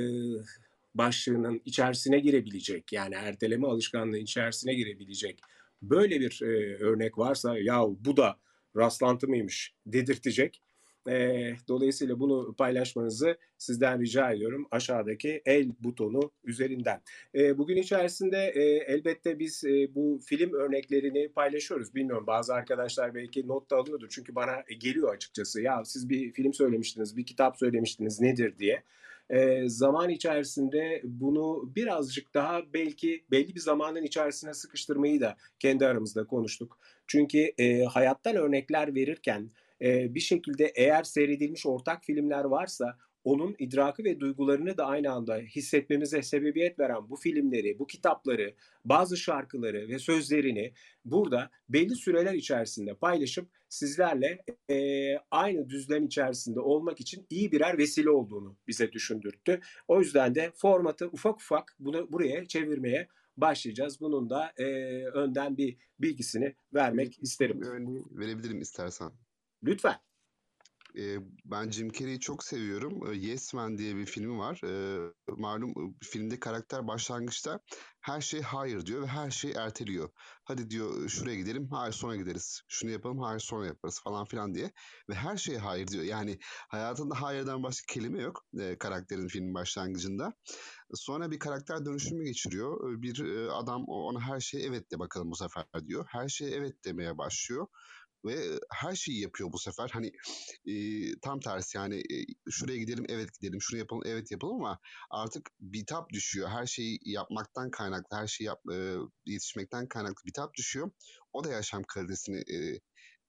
başlığının içerisine girebilecek yani erteleme alışkanlığı içerisine girebilecek böyle bir e, örnek varsa ya bu da rastlantı mıymış dedirtecek. E, dolayısıyla bunu paylaşmanızı sizden rica ediyorum aşağıdaki el butonu üzerinden. E, bugün içerisinde e, elbette biz e, bu film örneklerini paylaşıyoruz. Bilmiyorum bazı arkadaşlar belki not da alıyordur çünkü bana geliyor açıkçası. Ya siz bir film söylemiştiniz, bir kitap söylemiştiniz nedir diye e, zaman içerisinde bunu birazcık daha belki belli bir zamanın içerisine sıkıştırmayı da kendi aramızda konuştuk. Çünkü e, hayattan örnekler verirken e, bir şekilde eğer seyredilmiş ortak filmler varsa onun idraki ve duygularını da aynı anda hissetmemize sebebiyet veren bu filmleri, bu kitapları, bazı şarkıları ve sözlerini burada belli süreler içerisinde paylaşıp sizlerle e, aynı düzlem içerisinde olmak için iyi birer vesile olduğunu bize düşündürttü. O yüzden de formatı ufak ufak bunu buraya çevirmeye başlayacağız. Bunun da e, önden bir bilgisini vermek isterim. Örneği verebilirim istersen. Lütfen. Eee, ben Jim Carrey'i çok seviyorum. Yes Man diye bir filmi var. Eee, malum filmde karakter başlangıçta her şey hayır diyor ve her şeyi erteliyor. Hadi diyor şuraya gidelim, hayır sonra gideriz. Şunu yapalım, hayır sonra yaparız falan filan diye. Ve her şeye hayır diyor. Yani hayatında hayırdan başka kelime yok eee, karakterin filmin başlangıcında. Sonra bir karakter dönüşümü geçiriyor. Bir adam ona her şeye evet de bakalım bu sefer diyor. Her şeye evet demeye başlıyor ve her şeyi yapıyor bu sefer. Hani e, tam tersi yani e, şuraya gidelim evet gidelim, şunu yapalım evet yapalım ama artık bitap düşüyor. Her şeyi yapmaktan kaynaklı, her şeyi yap, e, yetişmekten kaynaklı bitap düşüyor. O da yaşam kalitesini e,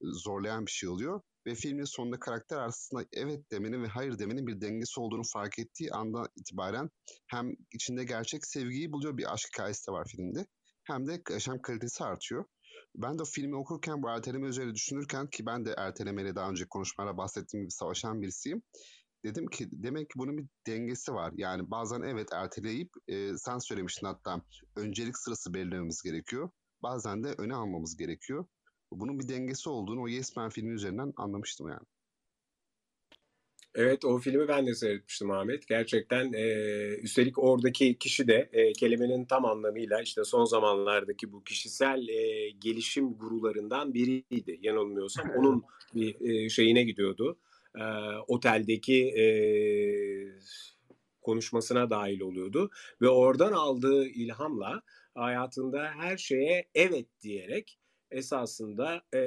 zorlayan bir şey oluyor. Ve filmin sonunda karakter aslında evet demenin ve hayır demenin bir dengesi olduğunu fark ettiği anda itibaren hem içinde gerçek sevgiyi buluyor bir aşk hikayesi de var filmde. Hem de yaşam kalitesi artıyor. Ben de filmi okurken bu erteleme üzerine düşünürken ki ben de ertelemeyle daha önce konuşmalara bahsettiğim gibi savaşan birisiyim. Dedim ki demek ki bunun bir dengesi var. Yani bazen evet erteleyip e, sen söylemiştin hatta öncelik sırası belirlememiz gerekiyor. Bazen de öne almamız gerekiyor. Bunun bir dengesi olduğunu o Yes Man filmi üzerinden anlamıştım yani. Evet o filmi ben de seyretmiştim Ahmet. Gerçekten e, üstelik oradaki kişi de e, kelimenin tam anlamıyla işte son zamanlardaki bu kişisel e, gelişim gurularından biriydi yanılmıyorsam. Onun bir e, şeyine gidiyordu. E, oteldeki e, konuşmasına dahil oluyordu ve oradan aldığı ilhamla hayatında her şeye evet diyerek esasında e,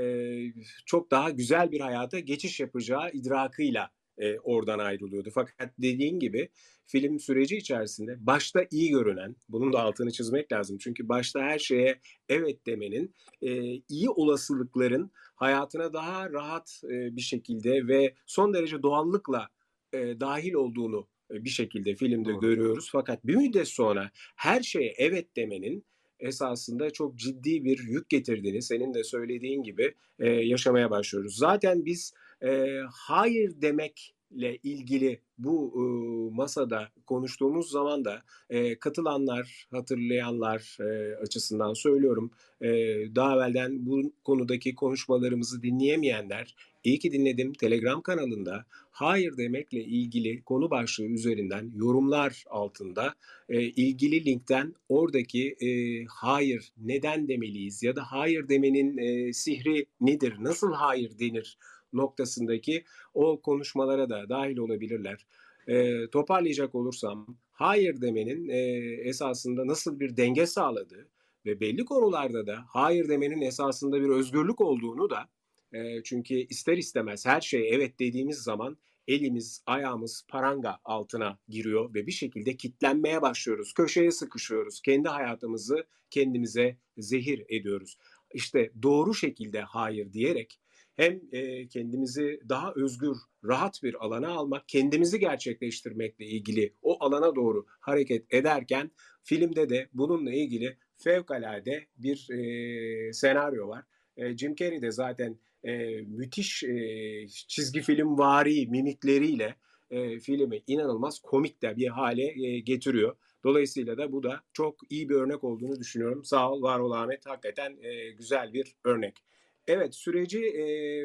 çok daha güzel bir hayata geçiş yapacağı idrakıyla e, oradan ayrılıyordu. Fakat dediğin gibi film süreci içerisinde başta iyi görünen, bunun da altını çizmek lazım. Çünkü başta her şeye evet demenin e, iyi olasılıkların hayatına daha rahat e, bir şekilde ve son derece doğallıkla e, dahil olduğunu e, bir şekilde filmde Doğru. görüyoruz. Fakat bir müddet sonra her şeye evet demenin esasında çok ciddi bir yük getirdiğini senin de söylediğin gibi e, yaşamaya başlıyoruz. Zaten biz e, hayır demekle ilgili bu e, masada konuştuğumuz zaman da e, katılanlar, hatırlayanlar e, açısından söylüyorum. E, daha evvelden bu konudaki konuşmalarımızı dinleyemeyenler iyi ki dinledim Telegram kanalında hayır demekle ilgili konu başlığı üzerinden yorumlar altında e, ilgili linkten oradaki e, hayır neden demeliyiz ya da hayır demenin e, sihri nedir, nasıl hayır denir noktasındaki o konuşmalara da dahil olabilirler. E, toparlayacak olursam hayır demenin e, esasında nasıl bir denge sağladığı ve belli konularda da hayır demenin esasında bir özgürlük olduğunu da e, çünkü ister istemez her şey evet dediğimiz zaman elimiz, ayağımız paranga altına giriyor ve bir şekilde kitlenmeye başlıyoruz. Köşeye sıkışıyoruz. Kendi hayatımızı kendimize zehir ediyoruz. İşte doğru şekilde hayır diyerek hem e, kendimizi daha özgür, rahat bir alana almak, kendimizi gerçekleştirmekle ilgili o alana doğru hareket ederken filmde de bununla ilgili fevkalade bir e, senaryo var. E, Jim Carrey de zaten e, müthiş e, çizgi film vari mimikleriyle e, filmi inanılmaz komik de bir hale e, getiriyor. Dolayısıyla da bu da çok iyi bir örnek olduğunu düşünüyorum. Sağ ol, var ol Ahmet. Hakikaten e, güzel bir örnek. Evet süreci e,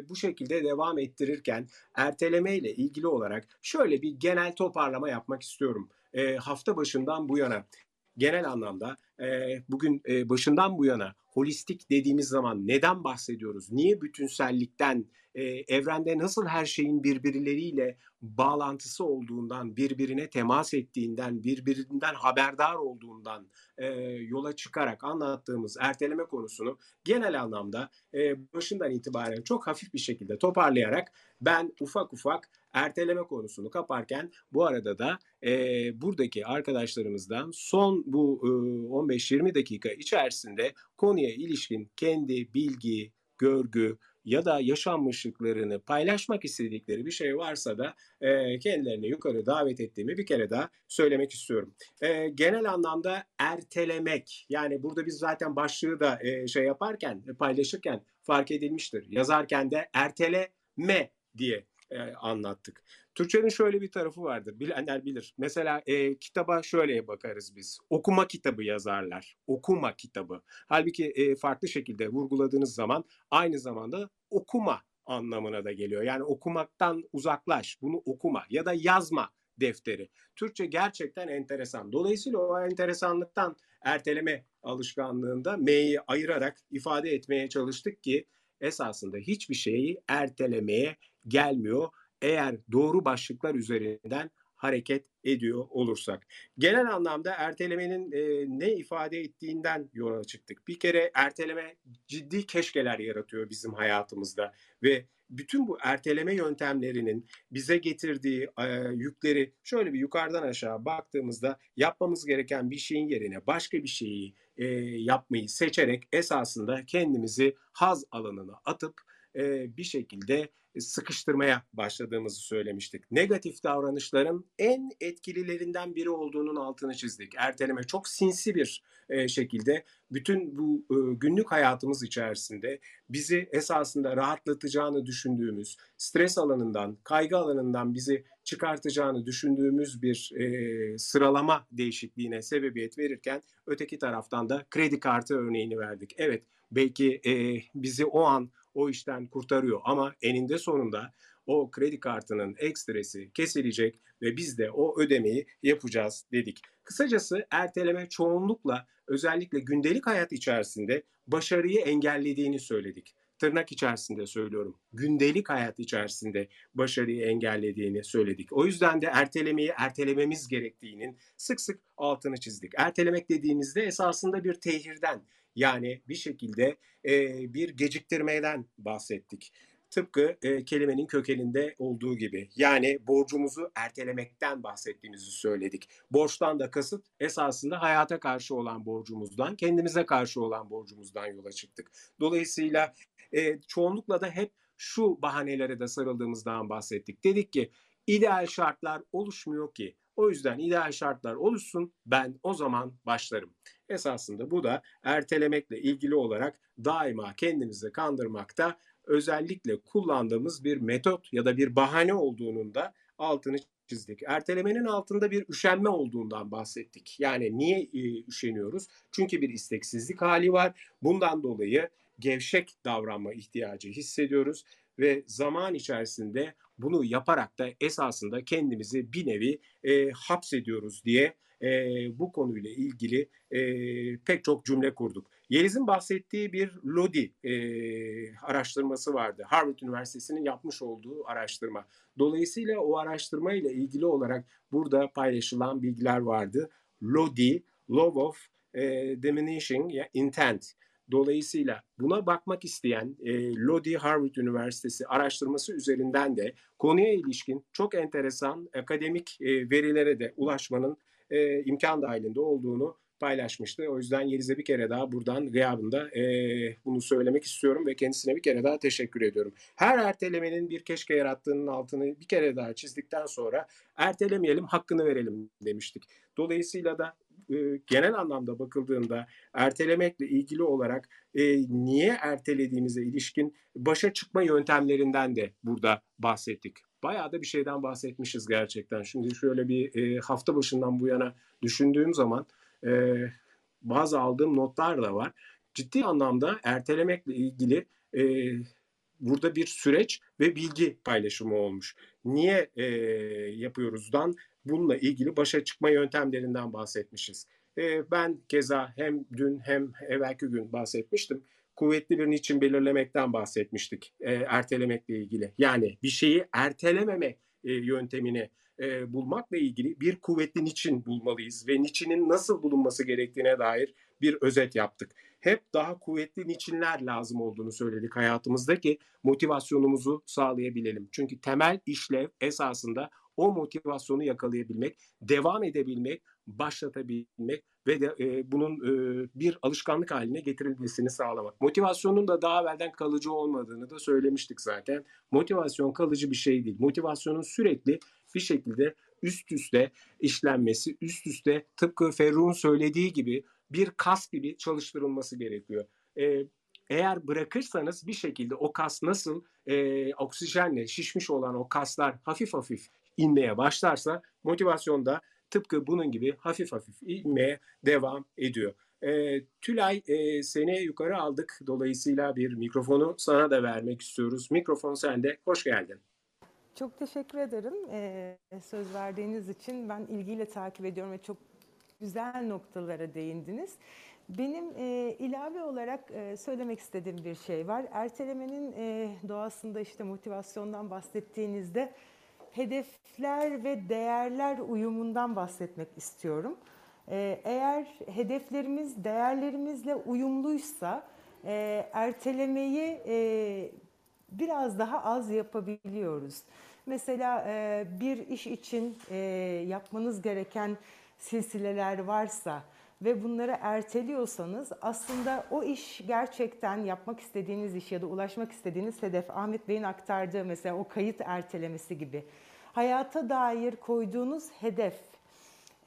bu şekilde devam ettirirken erteleme ile ilgili olarak şöyle bir genel toparlama yapmak istiyorum. E, hafta başından bu yana genel anlamda e, bugün e, başından bu yana holistik dediğimiz zaman neden bahsediyoruz? Niye bütünsellikten, e, evrende nasıl her şeyin birbirleriyle bağlantısı olduğundan, birbirine temas ettiğinden, birbirinden haberdar olduğundan e, yola çıkarak anlattığımız erteleme konusunu genel anlamda e, başından itibaren çok hafif bir şekilde toparlayarak ben ufak ufak erteleme konusunu kaparken bu arada da e, buradaki arkadaşlarımızdan son bu e, 15-20 dakika içerisinde konuya ilişkin kendi bilgi, görgü, ya da yaşanmışlıklarını paylaşmak istedikleri bir şey varsa da e, kendilerini yukarı davet ettiğimi bir kere daha söylemek istiyorum. E, genel anlamda ertelemek yani burada biz zaten başlığı da e, şey yaparken paylaşırken fark edilmiştir. Yazarken de erteleme diye e, anlattık. Türkçenin şöyle bir tarafı vardır. Bilenler bilir. Mesela e, kitaba şöyle bakarız biz. Okuma kitabı yazarlar. Okuma kitabı. Halbuki e, farklı şekilde vurguladığınız zaman aynı zamanda okuma anlamına da geliyor. Yani okumaktan uzaklaş, bunu okuma ya da yazma defteri. Türkçe gerçekten enteresan. Dolayısıyla o enteresanlıktan erteleme alışkanlığında M'yi ayırarak ifade etmeye çalıştık ki esasında hiçbir şeyi ertelemeye gelmiyor. Eğer doğru başlıklar üzerinden hareket ediyor olursak. Genel anlamda ertelemenin e, ne ifade ettiğinden yola çıktık. Bir kere erteleme ciddi keşkeler yaratıyor bizim hayatımızda ve bütün bu erteleme yöntemlerinin bize getirdiği e, yükleri şöyle bir yukarıdan aşağı baktığımızda yapmamız gereken bir şeyin yerine başka bir şeyi e, yapmayı seçerek esasında kendimizi haz alanına atıp e, bir şekilde sıkıştırmaya başladığımızı söylemiştik. Negatif davranışların en etkililerinden biri olduğunun altını çizdik. Erteleme çok sinsi bir e, şekilde bütün bu e, günlük hayatımız içerisinde bizi esasında rahatlatacağını düşündüğümüz, stres alanından, kaygı alanından bizi çıkartacağını düşündüğümüz bir e, sıralama değişikliğine sebebiyet verirken öteki taraftan da kredi kartı örneğini verdik. Evet belki e, bizi o an o işten kurtarıyor ama eninde sonunda o kredi kartının ekstresi kesilecek ve biz de o ödemeyi yapacağız dedik. Kısacası erteleme çoğunlukla özellikle gündelik hayat içerisinde başarıyı engellediğini söyledik. tırnak içerisinde söylüyorum. Gündelik hayat içerisinde başarıyı engellediğini söyledik. O yüzden de ertelemeyi ertelememiz gerektiğinin sık sık altını çizdik. Ertelemek dediğimizde esasında bir tehirden yani bir şekilde e, bir geciktirmeden bahsettik. Tıpkı e, kelimenin kökeninde olduğu gibi. Yani borcumuzu ertelemekten bahsettiğimizi söyledik. Borçtan da kasıt esasında hayata karşı olan borcumuzdan, kendimize karşı olan borcumuzdan yola çıktık. Dolayısıyla e, çoğunlukla da hep şu bahanelere de sarıldığımızdan bahsettik. Dedik ki ideal şartlar oluşmuyor ki. O yüzden ideal şartlar oluşsun ben o zaman başlarım. Esasında bu da ertelemekle ilgili olarak daima kendimizi kandırmakta özellikle kullandığımız bir metot ya da bir bahane olduğunun da altını çizdik. Ertelemenin altında bir üşenme olduğundan bahsettik. Yani niye e, üşeniyoruz? Çünkü bir isteksizlik hali var. Bundan dolayı gevşek davranma ihtiyacı hissediyoruz ve zaman içerisinde bunu yaparak da esasında kendimizi bir nevi e, hapsediyoruz diye e, bu konuyla ilgili e, pek çok cümle kurduk. Yeliz'in bahsettiği bir Lodi e, araştırması vardı. Harvard Üniversitesi'nin yapmış olduğu araştırma. Dolayısıyla o araştırma ile ilgili olarak burada paylaşılan bilgiler vardı. Lodi, Law of e, Diminishing Intent. Dolayısıyla buna bakmak isteyen e, Lodi Harvard Üniversitesi araştırması üzerinden de konuya ilişkin çok enteresan akademik e, verilere de ulaşmanın e, imkan dahilinde olduğunu paylaşmıştı. O yüzden Yeliz'e bir kere daha buradan gıyabında e, bunu söylemek istiyorum ve kendisine bir kere daha teşekkür ediyorum. Her ertelemenin bir keşke yarattığının altını bir kere daha çizdikten sonra ertelemeyelim hakkını verelim demiştik. Dolayısıyla da genel anlamda bakıldığında ertelemekle ilgili olarak e, niye ertelediğimize ilişkin başa çıkma yöntemlerinden de burada bahsettik. Bayağı da bir şeyden bahsetmişiz gerçekten. Şimdi şöyle bir e, hafta başından bu yana düşündüğüm zaman e, bazı aldığım notlar da var. Ciddi anlamda ertelemekle ilgili e, burada bir süreç ve bilgi paylaşımı olmuş. Niye e, yapıyoruzdan bununla ilgili başa çıkma yöntemlerinden bahsetmişiz. E, ben keza hem dün hem evvelki gün bahsetmiştim. Kuvvetli bir niçin belirlemekten bahsetmiştik e, ertelemekle ilgili. Yani bir şeyi ertelememe e, yöntemini e, bulmakla ilgili bir kuvvetli niçin bulmalıyız ve niçinin nasıl bulunması gerektiğine dair bir özet yaptık. Hep daha kuvvetli niçinler lazım olduğunu söyledik hayatımızda ki motivasyonumuzu sağlayabilelim. Çünkü temel işlev esasında o motivasyonu yakalayabilmek, devam edebilmek, başlatabilmek ve de e, bunun e, bir alışkanlık haline getirilmesini sağlamak. Motivasyonun da daha evvelden kalıcı olmadığını da söylemiştik zaten. Motivasyon kalıcı bir şey değil. Motivasyonun sürekli bir şekilde üst üste işlenmesi, üst üste tıpkı Ferruh'un söylediği gibi bir kas gibi çalıştırılması gerekiyor. E, eğer bırakırsanız bir şekilde o kas nasıl e, oksijenle şişmiş olan o kaslar hafif hafif inmeye başlarsa motivasyon da tıpkı bunun gibi hafif hafif inmeye devam ediyor. E, Tülay e, seni yukarı aldık. Dolayısıyla bir mikrofonu sana da vermek istiyoruz. Mikrofon sende. Hoş geldin. Çok teşekkür ederim ee, söz verdiğiniz için. Ben ilgiyle takip ediyorum ve çok güzel noktalara değindiniz. Benim e, ilave olarak e, söylemek istediğim bir şey var. Ertelemenin e, doğasında işte motivasyondan bahsettiğinizde hedefler ve değerler uyumundan bahsetmek istiyorum. E, eğer hedeflerimiz değerlerimizle uyumluysa e, ertelemeyi e, biraz daha az yapabiliyoruz. Mesela e, bir iş için e, yapmanız gereken silsileler varsa ve bunları erteliyorsanız aslında o iş gerçekten yapmak istediğiniz iş ya da ulaşmak istediğiniz hedef Ahmet Bey'in aktardığı mesela o kayıt ertelemesi gibi hayata dair koyduğunuz hedef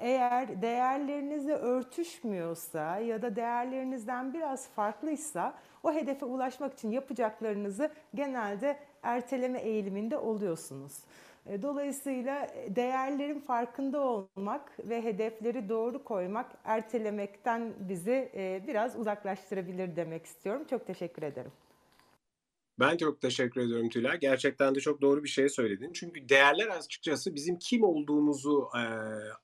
eğer değerlerinizle örtüşmüyorsa ya da değerlerinizden biraz farklıysa o hedefe ulaşmak için yapacaklarınızı genelde erteleme eğiliminde oluyorsunuz. E, dolayısıyla değerlerin farkında olmak ve hedefleri doğru koymak ertelemekten bizi e, biraz uzaklaştırabilir demek istiyorum. Çok teşekkür ederim. Ben çok teşekkür ediyorum Tülay. Gerçekten de çok doğru bir şey söyledin. Çünkü değerler açıkçası bizim kim olduğumuzu e,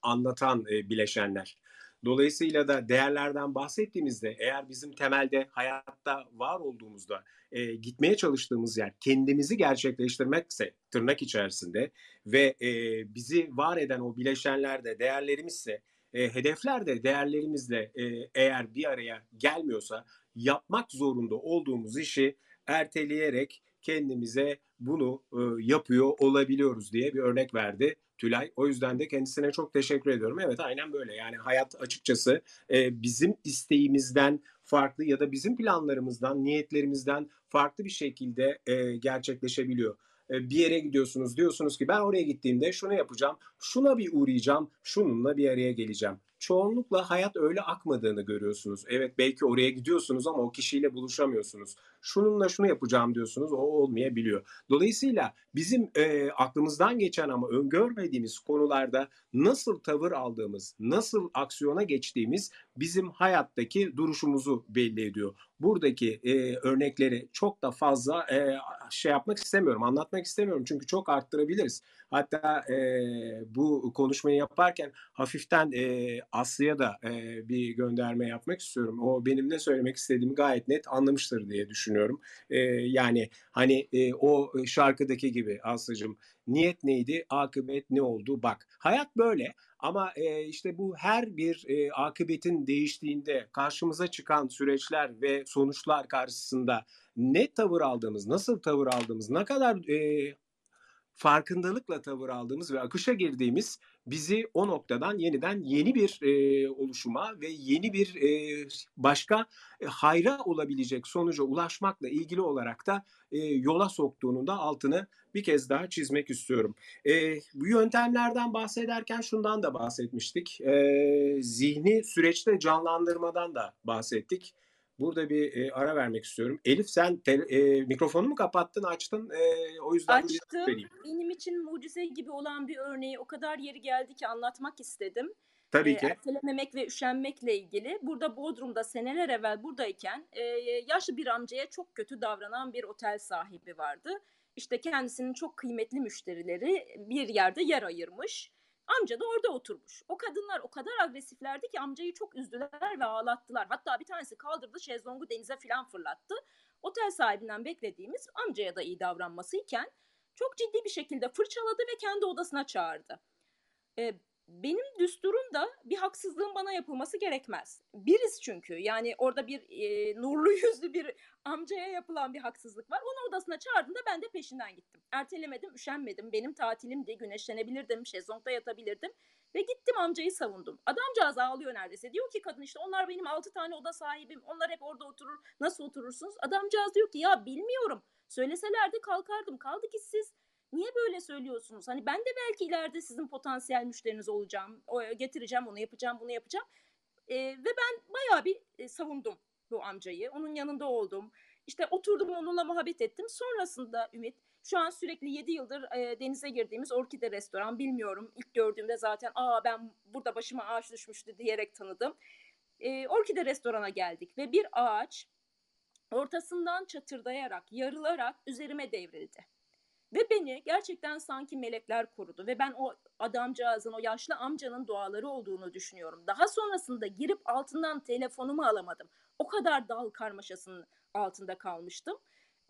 anlatan e, bileşenler. Dolayısıyla da değerlerden bahsettiğimizde eğer bizim temelde hayatta var olduğumuzda e, gitmeye çalıştığımız yer kendimizi gerçekleştirmekse tırnak içerisinde ve e, bizi var eden o bileşenler de değerlerimizse e, hedefler de değerlerimizle e, eğer bir araya gelmiyorsa yapmak zorunda olduğumuz işi erteleyerek kendimize bunu e, yapıyor olabiliyoruz diye bir örnek verdi Tülay. O yüzden de kendisine çok teşekkür ediyorum. Evet aynen böyle yani hayat açıkçası e, bizim isteğimizden farklı ya da bizim planlarımızdan, niyetlerimizden farklı bir şekilde e, gerçekleşebiliyor. E, bir yere gidiyorsunuz diyorsunuz ki ben oraya gittiğimde şunu yapacağım, şuna bir uğrayacağım, şununla bir araya geleceğim. Çoğunlukla hayat öyle akmadığını görüyorsunuz. Evet belki oraya gidiyorsunuz ama o kişiyle buluşamıyorsunuz. Şununla şunu yapacağım diyorsunuz o olmayabiliyor. Dolayısıyla bizim e, aklımızdan geçen ama öngörmediğimiz konularda nasıl tavır aldığımız, nasıl aksiyona geçtiğimiz bizim hayattaki duruşumuzu belli ediyor. Buradaki e, örnekleri çok da fazla e, şey yapmak istemiyorum, anlatmak istemiyorum çünkü çok arttırabiliriz. Hatta e, bu konuşmayı yaparken hafiften e, Aslı'ya da e, bir gönderme yapmak istiyorum. O benim ne söylemek istediğimi gayet net anlamıştır diye düşünüyorum. E, yani hani e, o şarkıdaki gibi Aslı'cığım niyet neydi, akıbet ne oldu bak. Hayat böyle ama e, işte bu her bir e, akıbetin değiştiğinde karşımıza çıkan süreçler ve sonuçlar karşısında ne tavır aldığımız, nasıl tavır aldığımız, ne kadar e, farkındalıkla tavır aldığımız ve akışa girdiğimiz bizi o noktadan yeniden yeni bir e, oluşuma ve yeni bir e, başka e, hayra olabilecek sonuca ulaşmakla ilgili olarak da e, yola soktuğunun da altını bir kez daha çizmek istiyorum. E, bu yöntemlerden bahsederken şundan da bahsetmiştik. E, zihni süreçte canlandırmadan da bahsettik. Burada bir e, ara vermek istiyorum. Elif sen te, e, mikrofonu mu kapattın, açtın? E, o yüzden Açtım. Benim için mucize gibi olan bir örneği o kadar yeri geldi ki anlatmak istedim. Tabii ki. Ertelememek ve üşenmekle ilgili. Burada Bodrum'da seneler evvel buradayken e, yaşlı bir amcaya çok kötü davranan bir otel sahibi vardı. İşte kendisinin çok kıymetli müşterileri bir yerde yer ayırmış. Amca da orada oturmuş. O kadınlar o kadar agresiflerdi ki amcayı çok üzdüler ve ağlattılar. Hatta bir tanesi kaldırdı şezlongu denize filan fırlattı. Otel sahibinden beklediğimiz amcaya da iyi davranması iken çok ciddi bir şekilde fırçaladı ve kendi odasına çağırdı. Ee, benim düsturum da bir haksızlığın bana yapılması gerekmez. Biriz çünkü yani orada bir e, nurlu yüzlü bir amcaya yapılan bir haksızlık var. Onu odasına çağırdığında ben de peşinden gittim. Ertelemedim, üşenmedim. Benim tatilimdi, güneşlenebilirdim, şezlongda yatabilirdim. Ve gittim amcayı savundum. Adamcağız ağlıyor neredeyse. Diyor ki kadın işte onlar benim altı tane oda sahibim. Onlar hep orada oturur. Nasıl oturursunuz? Adamcağız diyor ki ya bilmiyorum. Söyleselerdi kalkardım. Kaldı ki siz Niye böyle söylüyorsunuz? Hani ben de belki ileride sizin potansiyel müşteriniz olacağım. O, getireceğim, onu yapacağım, bunu yapacağım. E, ve ben bayağı bir e, savundum bu amcayı. Onun yanında oldum. İşte oturdum onunla muhabbet ettim. Sonrasında Ümit şu an sürekli 7 yıldır e, denize girdiğimiz Orkide Restoran bilmiyorum. İlk gördüğümde zaten aa ben burada başıma ağaç düşmüştü diyerek tanıdım. E, Orkide Restoran'a geldik ve bir ağaç ortasından çatırdayarak, yarılarak üzerime devrildi. Ve beni gerçekten sanki melekler korudu ve ben o adamcağızın, o yaşlı amcanın duaları olduğunu düşünüyorum. Daha sonrasında girip altından telefonumu alamadım. O kadar dal karmaşasının altında kalmıştım.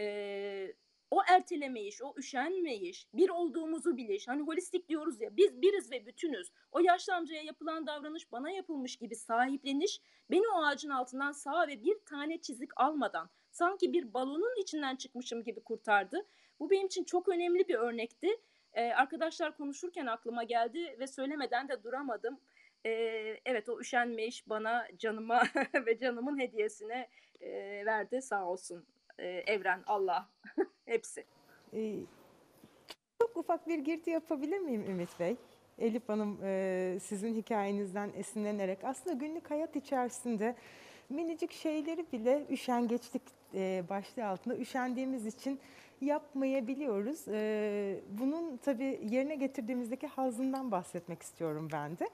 Ee, o ertelemeyiş, o üşenmeyiş, bir olduğumuzu biliş. Hani holistik diyoruz ya biz biriz ve bütünüz. O yaşlı amcaya yapılan davranış bana yapılmış gibi sahipleniş beni o ağacın altından sağ ve bir tane çizik almadan sanki bir balonun içinden çıkmışım gibi kurtardı. Bu benim için çok önemli bir örnekti. Ee, arkadaşlar konuşurken aklıma geldi ve söylemeden de duramadım. Ee, evet o üşenmiş bana canıma ve canımın hediyesine e, verdi sağ olsun ee, evren Allah hepsi. Ee, çok ufak bir girdi yapabilir miyim Ümit Bey? Elif Hanım e, sizin hikayenizden esinlenerek aslında günlük hayat içerisinde minicik şeyleri bile üşengeçlik e, başlığı altında üşendiğimiz için yapmayabiliyoruz. E, bunun tabii yerine getirdiğimizdeki hazından bahsetmek istiyorum ben de.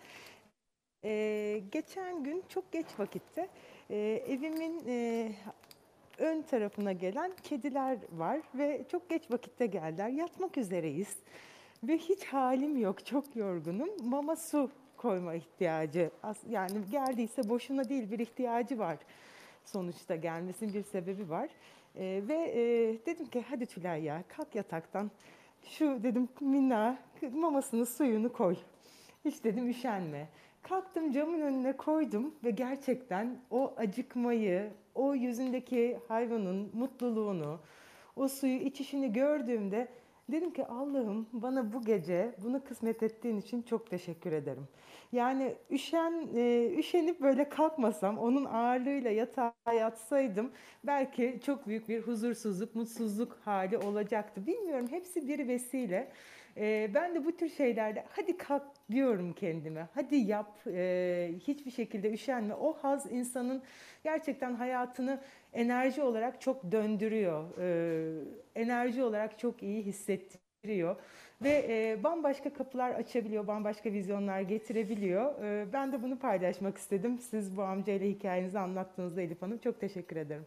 E, geçen gün çok geç vakitte e, evimin e, ön tarafına gelen kediler var ve çok geç vakitte geldiler. Yatmak üzereyiz ve hiç halim yok, çok yorgunum. Mama su koyma ihtiyacı. Yani geldiyse boşuna değil bir ihtiyacı var. Sonuçta gelmesinin bir sebebi var. E, ve e, dedim ki hadi Tülay ya kalk yataktan. Şu dedim minna mamasını suyunu koy. Hiç dedim üşenme. Kalktım camın önüne koydum ve gerçekten o acıkmayı, o yüzündeki hayvanın mutluluğunu, o suyu içişini gördüğümde dedim ki Allah'ım bana bu gece bunu kısmet ettiğin için çok teşekkür ederim. Yani üşen e, üşenip böyle kalkmasam, onun ağırlığıyla yatağa yatsaydım belki çok büyük bir huzursuzluk, mutsuzluk hali olacaktı. Bilmiyorum hepsi bir vesile. E, ben de bu tür şeylerde hadi kalk diyorum kendime. Hadi yap. E, hiçbir şekilde üşenme. O haz insanın gerçekten hayatını enerji olarak çok döndürüyor. E, enerji olarak çok iyi hissettiriyor. Ve e, bambaşka kapılar açabiliyor, bambaşka vizyonlar getirebiliyor. E, ben de bunu paylaşmak istedim. Siz bu amcayla hikayenizi anlattığınızda Elif Hanım. Çok teşekkür ederim.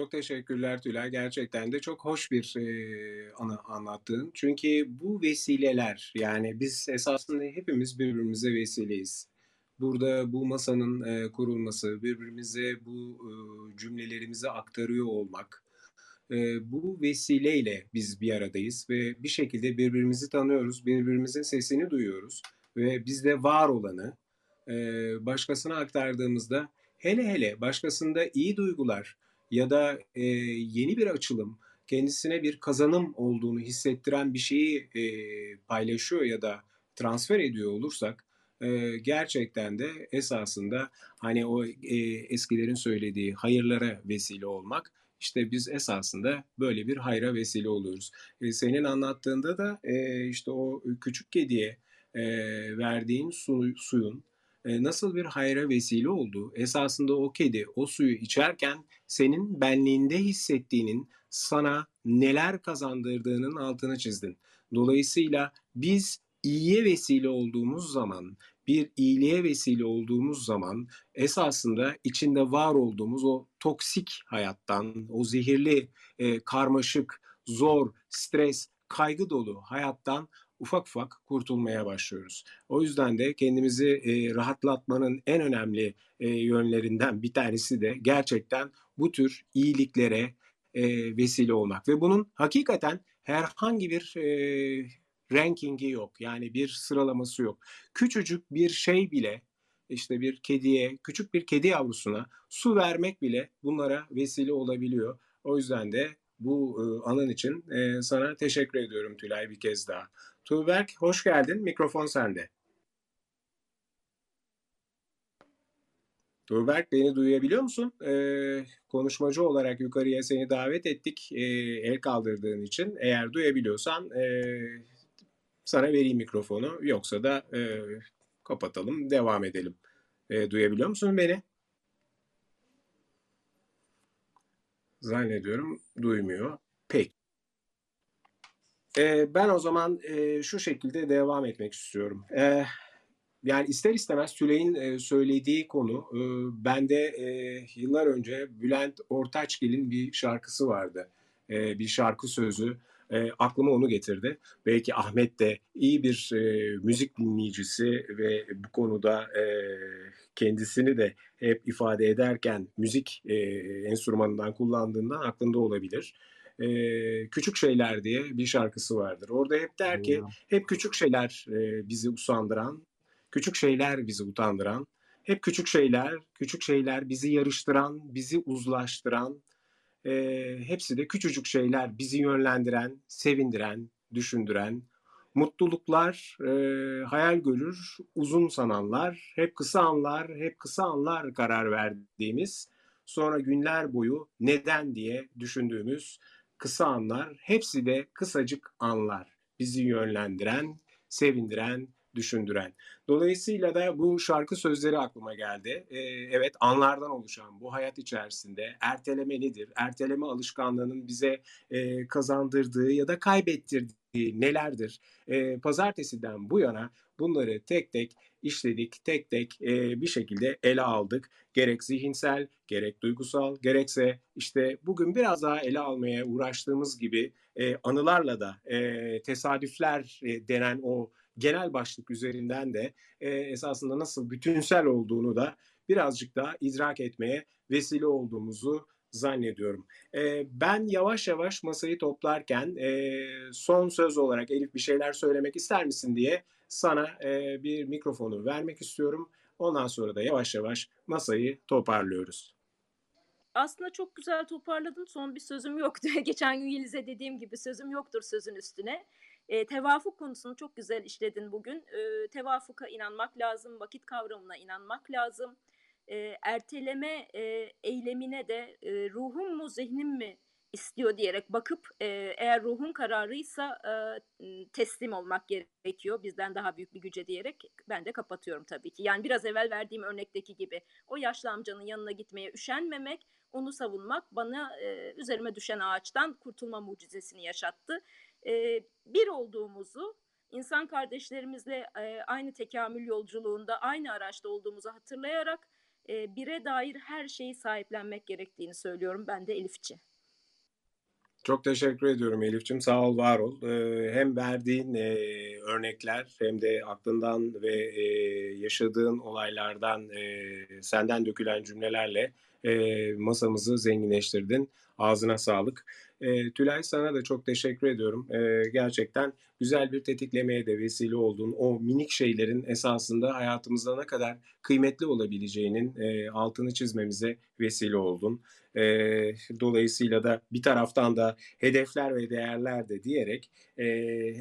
Çok teşekkürler Tülay. Gerçekten de çok hoş bir e, ana anlattığın. Çünkü bu vesileler yani biz esasında hepimiz birbirimize vesileyiz. Burada bu masanın e, kurulması, birbirimize bu e, cümlelerimizi aktarıyor olmak, e, bu vesileyle biz bir aradayız ve bir şekilde birbirimizi tanıyoruz, birbirimizin sesini duyuyoruz ve bizde var olanı e, başkasına aktardığımızda hele hele başkasında iyi duygular, ya da e, yeni bir açılım, kendisine bir kazanım olduğunu hissettiren bir şeyi e, paylaşıyor ya da transfer ediyor olursak e, gerçekten de esasında hani o e, eskilerin söylediği hayırlara vesile olmak işte biz esasında böyle bir hayra vesile oluyoruz. E, senin anlattığında da e, işte o küçük kediye e, verdiğin su, suyun nasıl bir hayra vesile olduğu, esasında o kedi o suyu içerken senin benliğinde hissettiğinin sana neler kazandırdığının altını çizdin. Dolayısıyla biz iyiye vesile olduğumuz zaman, bir iyiliğe vesile olduğumuz zaman esasında içinde var olduğumuz o toksik hayattan, o zehirli, e, karmaşık, zor, stres, kaygı dolu hayattan ufak ufak kurtulmaya başlıyoruz. O yüzden de kendimizi e, rahatlatmanın en önemli e, yönlerinden bir tanesi de gerçekten bu tür iyiliklere e, vesile olmak ve bunun hakikaten herhangi bir e, rankingi yok. Yani bir sıralaması yok. Küçücük bir şey bile işte bir kediye, küçük bir kedi yavrusuna su vermek bile bunlara vesile olabiliyor. O yüzden de bu e, anın için e, sana teşekkür ediyorum Tülay bir kez daha. Tuğberk hoş geldin. Mikrofon sende. Tuğberk beni duyabiliyor musun? Ee, konuşmacı olarak yukarıya seni davet ettik e, el kaldırdığın için. Eğer duyabiliyorsan e, sana vereyim mikrofonu. Yoksa da e, kapatalım, devam edelim. E, duyabiliyor musun beni? Zannediyorum duymuyor. Peki. E, ben o zaman e, şu şekilde devam etmek istiyorum. E, yani ister istemez Tülay'ın e, söylediği konu, e, bende e, yıllar önce Bülent Ortaçgil'in bir şarkısı vardı. E, bir şarkı sözü. E, aklıma onu getirdi. Belki Ahmet de iyi bir e, müzik dinleyicisi ve bu konuda e, kendisini de hep ifade ederken müzik e, enstrümanından kullandığından aklında olabilir e, Küçük Şeyler diye bir şarkısı vardır. Orada hep der ki hep küçük şeyler e, bizi usandıran, küçük şeyler bizi utandıran, hep küçük şeyler, küçük şeyler bizi yarıştıran, bizi uzlaştıran, e, hepsi de küçücük şeyler bizi yönlendiren, sevindiren, düşündüren, mutluluklar e, hayal görür, uzun sananlar, hep kısa anlar, hep kısa anlar karar verdiğimiz, sonra günler boyu neden diye düşündüğümüz kısa anlar, hepsi de kısacık anlar. Bizi yönlendiren, sevindiren, düşündüren. Dolayısıyla da bu şarkı sözleri aklıma geldi. Ee, evet anlardan oluşan bu hayat içerisinde erteleme nedir? Erteleme alışkanlığının bize e, kazandırdığı ya da kaybettirdiği nelerdir? E, pazartesiden bu yana bunları tek tek işledik, tek tek e, bir şekilde ele aldık. Gerek zihinsel, gerek duygusal, gerekse işte bugün biraz daha ele almaya uğraştığımız gibi e, anılarla da e, tesadüfler e, denen o genel başlık üzerinden de e, esasında nasıl bütünsel olduğunu da birazcık daha idrak etmeye vesile olduğumuzu zannediyorum. E, ben yavaş yavaş masayı toplarken e, son söz olarak Elif bir şeyler söylemek ister misin diye sana e, bir mikrofonu vermek istiyorum. Ondan sonra da yavaş yavaş masayı toparlıyoruz. Aslında çok güzel toparladın. Son bir sözüm yoktu. Geçen gün Yeliz'e dediğim gibi sözüm yoktur sözün üstüne. E, tevafuk konusunu çok güzel işledin bugün. E, tevafuka inanmak lazım, vakit kavramına inanmak lazım. E, erteleme e, eylemine de e, ruhum mu zihnim mi istiyor diyerek bakıp e, eğer ruhun kararıysa e, teslim olmak gerekiyor bizden daha büyük bir güce diyerek ben de kapatıyorum tabii ki. Yani biraz evvel verdiğim örnekteki gibi o yaşlı amcanın yanına gitmeye üşenmemek, onu savunmak bana e, üzerime düşen ağaçtan kurtulma mucizesini yaşattı. E, bir olduğumuzu insan kardeşlerimizle e, aynı tekamül yolculuğunda aynı araçta olduğumuzu hatırlayarak e, bire dair her şeyi sahiplenmek gerektiğini söylüyorum ben de Elifçi. Çok teşekkür ediyorum Elif'ciğim. Sağ ol, var ol. Ee, hem verdiğin e, örnekler hem de aklından ve e, yaşadığın olaylardan e, senden dökülen cümlelerle e, masamızı zenginleştirdin. Ağzına sağlık. E, Tülay sana da çok teşekkür ediyorum. E, gerçekten güzel bir tetiklemeye de vesile oldun. O minik şeylerin esasında hayatımızda ne kadar kıymetli olabileceğinin e, altını çizmemize vesile oldun. E, dolayısıyla da bir taraftan da hedefler ve değerler de diyerek e,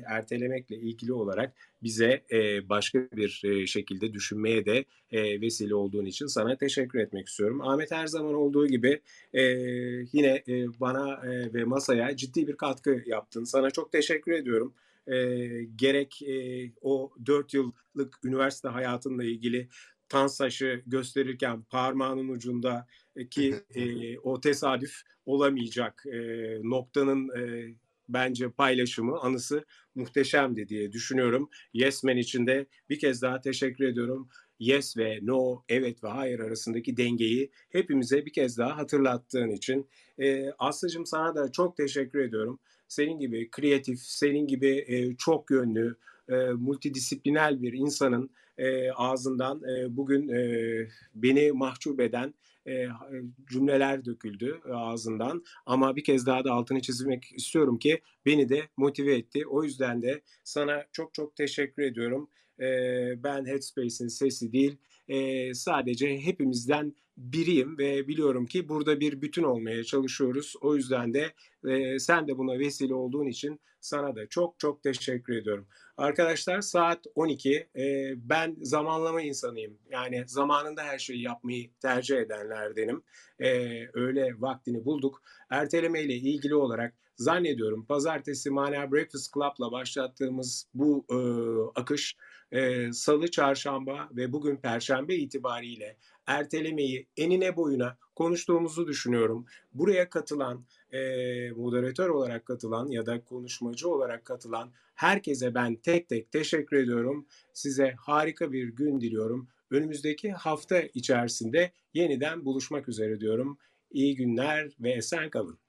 ertelemekle ilgili olarak bize e, başka bir e, şekilde düşünmeye de e, vesile olduğun için sana teşekkür etmek istiyorum. Ahmet her zaman olduğu gibi e, yine e, bana e, ve masaya ciddi bir katkı yaptın. Sana çok teşekkür ediyorum. E, gerek e, o dört yıllık üniversite hayatınla ilgili Tansaş'ı gösterirken parmağının ucunda ki e, o tesadüf olamayacak e, noktanın e, bence paylaşımı, anısı muhteşemdi diye düşünüyorum. Yes Man için de bir kez daha teşekkür ediyorum. Yes ve no, evet ve hayır arasındaki dengeyi hepimize bir kez daha hatırlattığın için. E, Aslı'cığım sana da çok teşekkür ediyorum. Senin gibi kreatif, senin gibi e, çok yönlü, e, multidisipliner bir insanın e, ağzından e, bugün e, beni mahcup eden e, cümleler döküldü ağzından ama bir kez daha da altını çizmek istiyorum ki beni de motive etti. O yüzden de sana çok çok teşekkür ediyorum. E, ben Headspace'in sesi değil sadece hepimizden biriyim ve biliyorum ki burada bir bütün olmaya çalışıyoruz. O yüzden de e, sen de buna vesile olduğun için sana da çok çok teşekkür ediyorum. Arkadaşlar saat 12. E, ben zamanlama insanıyım. Yani zamanında her şeyi yapmayı tercih edenlerdenim. E, öyle vaktini bulduk. Erteleme ile ilgili olarak zannediyorum pazartesi Mana Breakfast Club'la başlattığımız bu e, akış e, salı, çarşamba ve bugün perşembe itibariyle ertelemeyi enine boyuna konuştuğumuzu düşünüyorum. Buraya katılan, e, moderatör olarak katılan ya da konuşmacı olarak katılan herkese ben tek tek teşekkür ediyorum. Size harika bir gün diliyorum. Önümüzdeki hafta içerisinde yeniden buluşmak üzere diyorum. İyi günler ve esen kalın.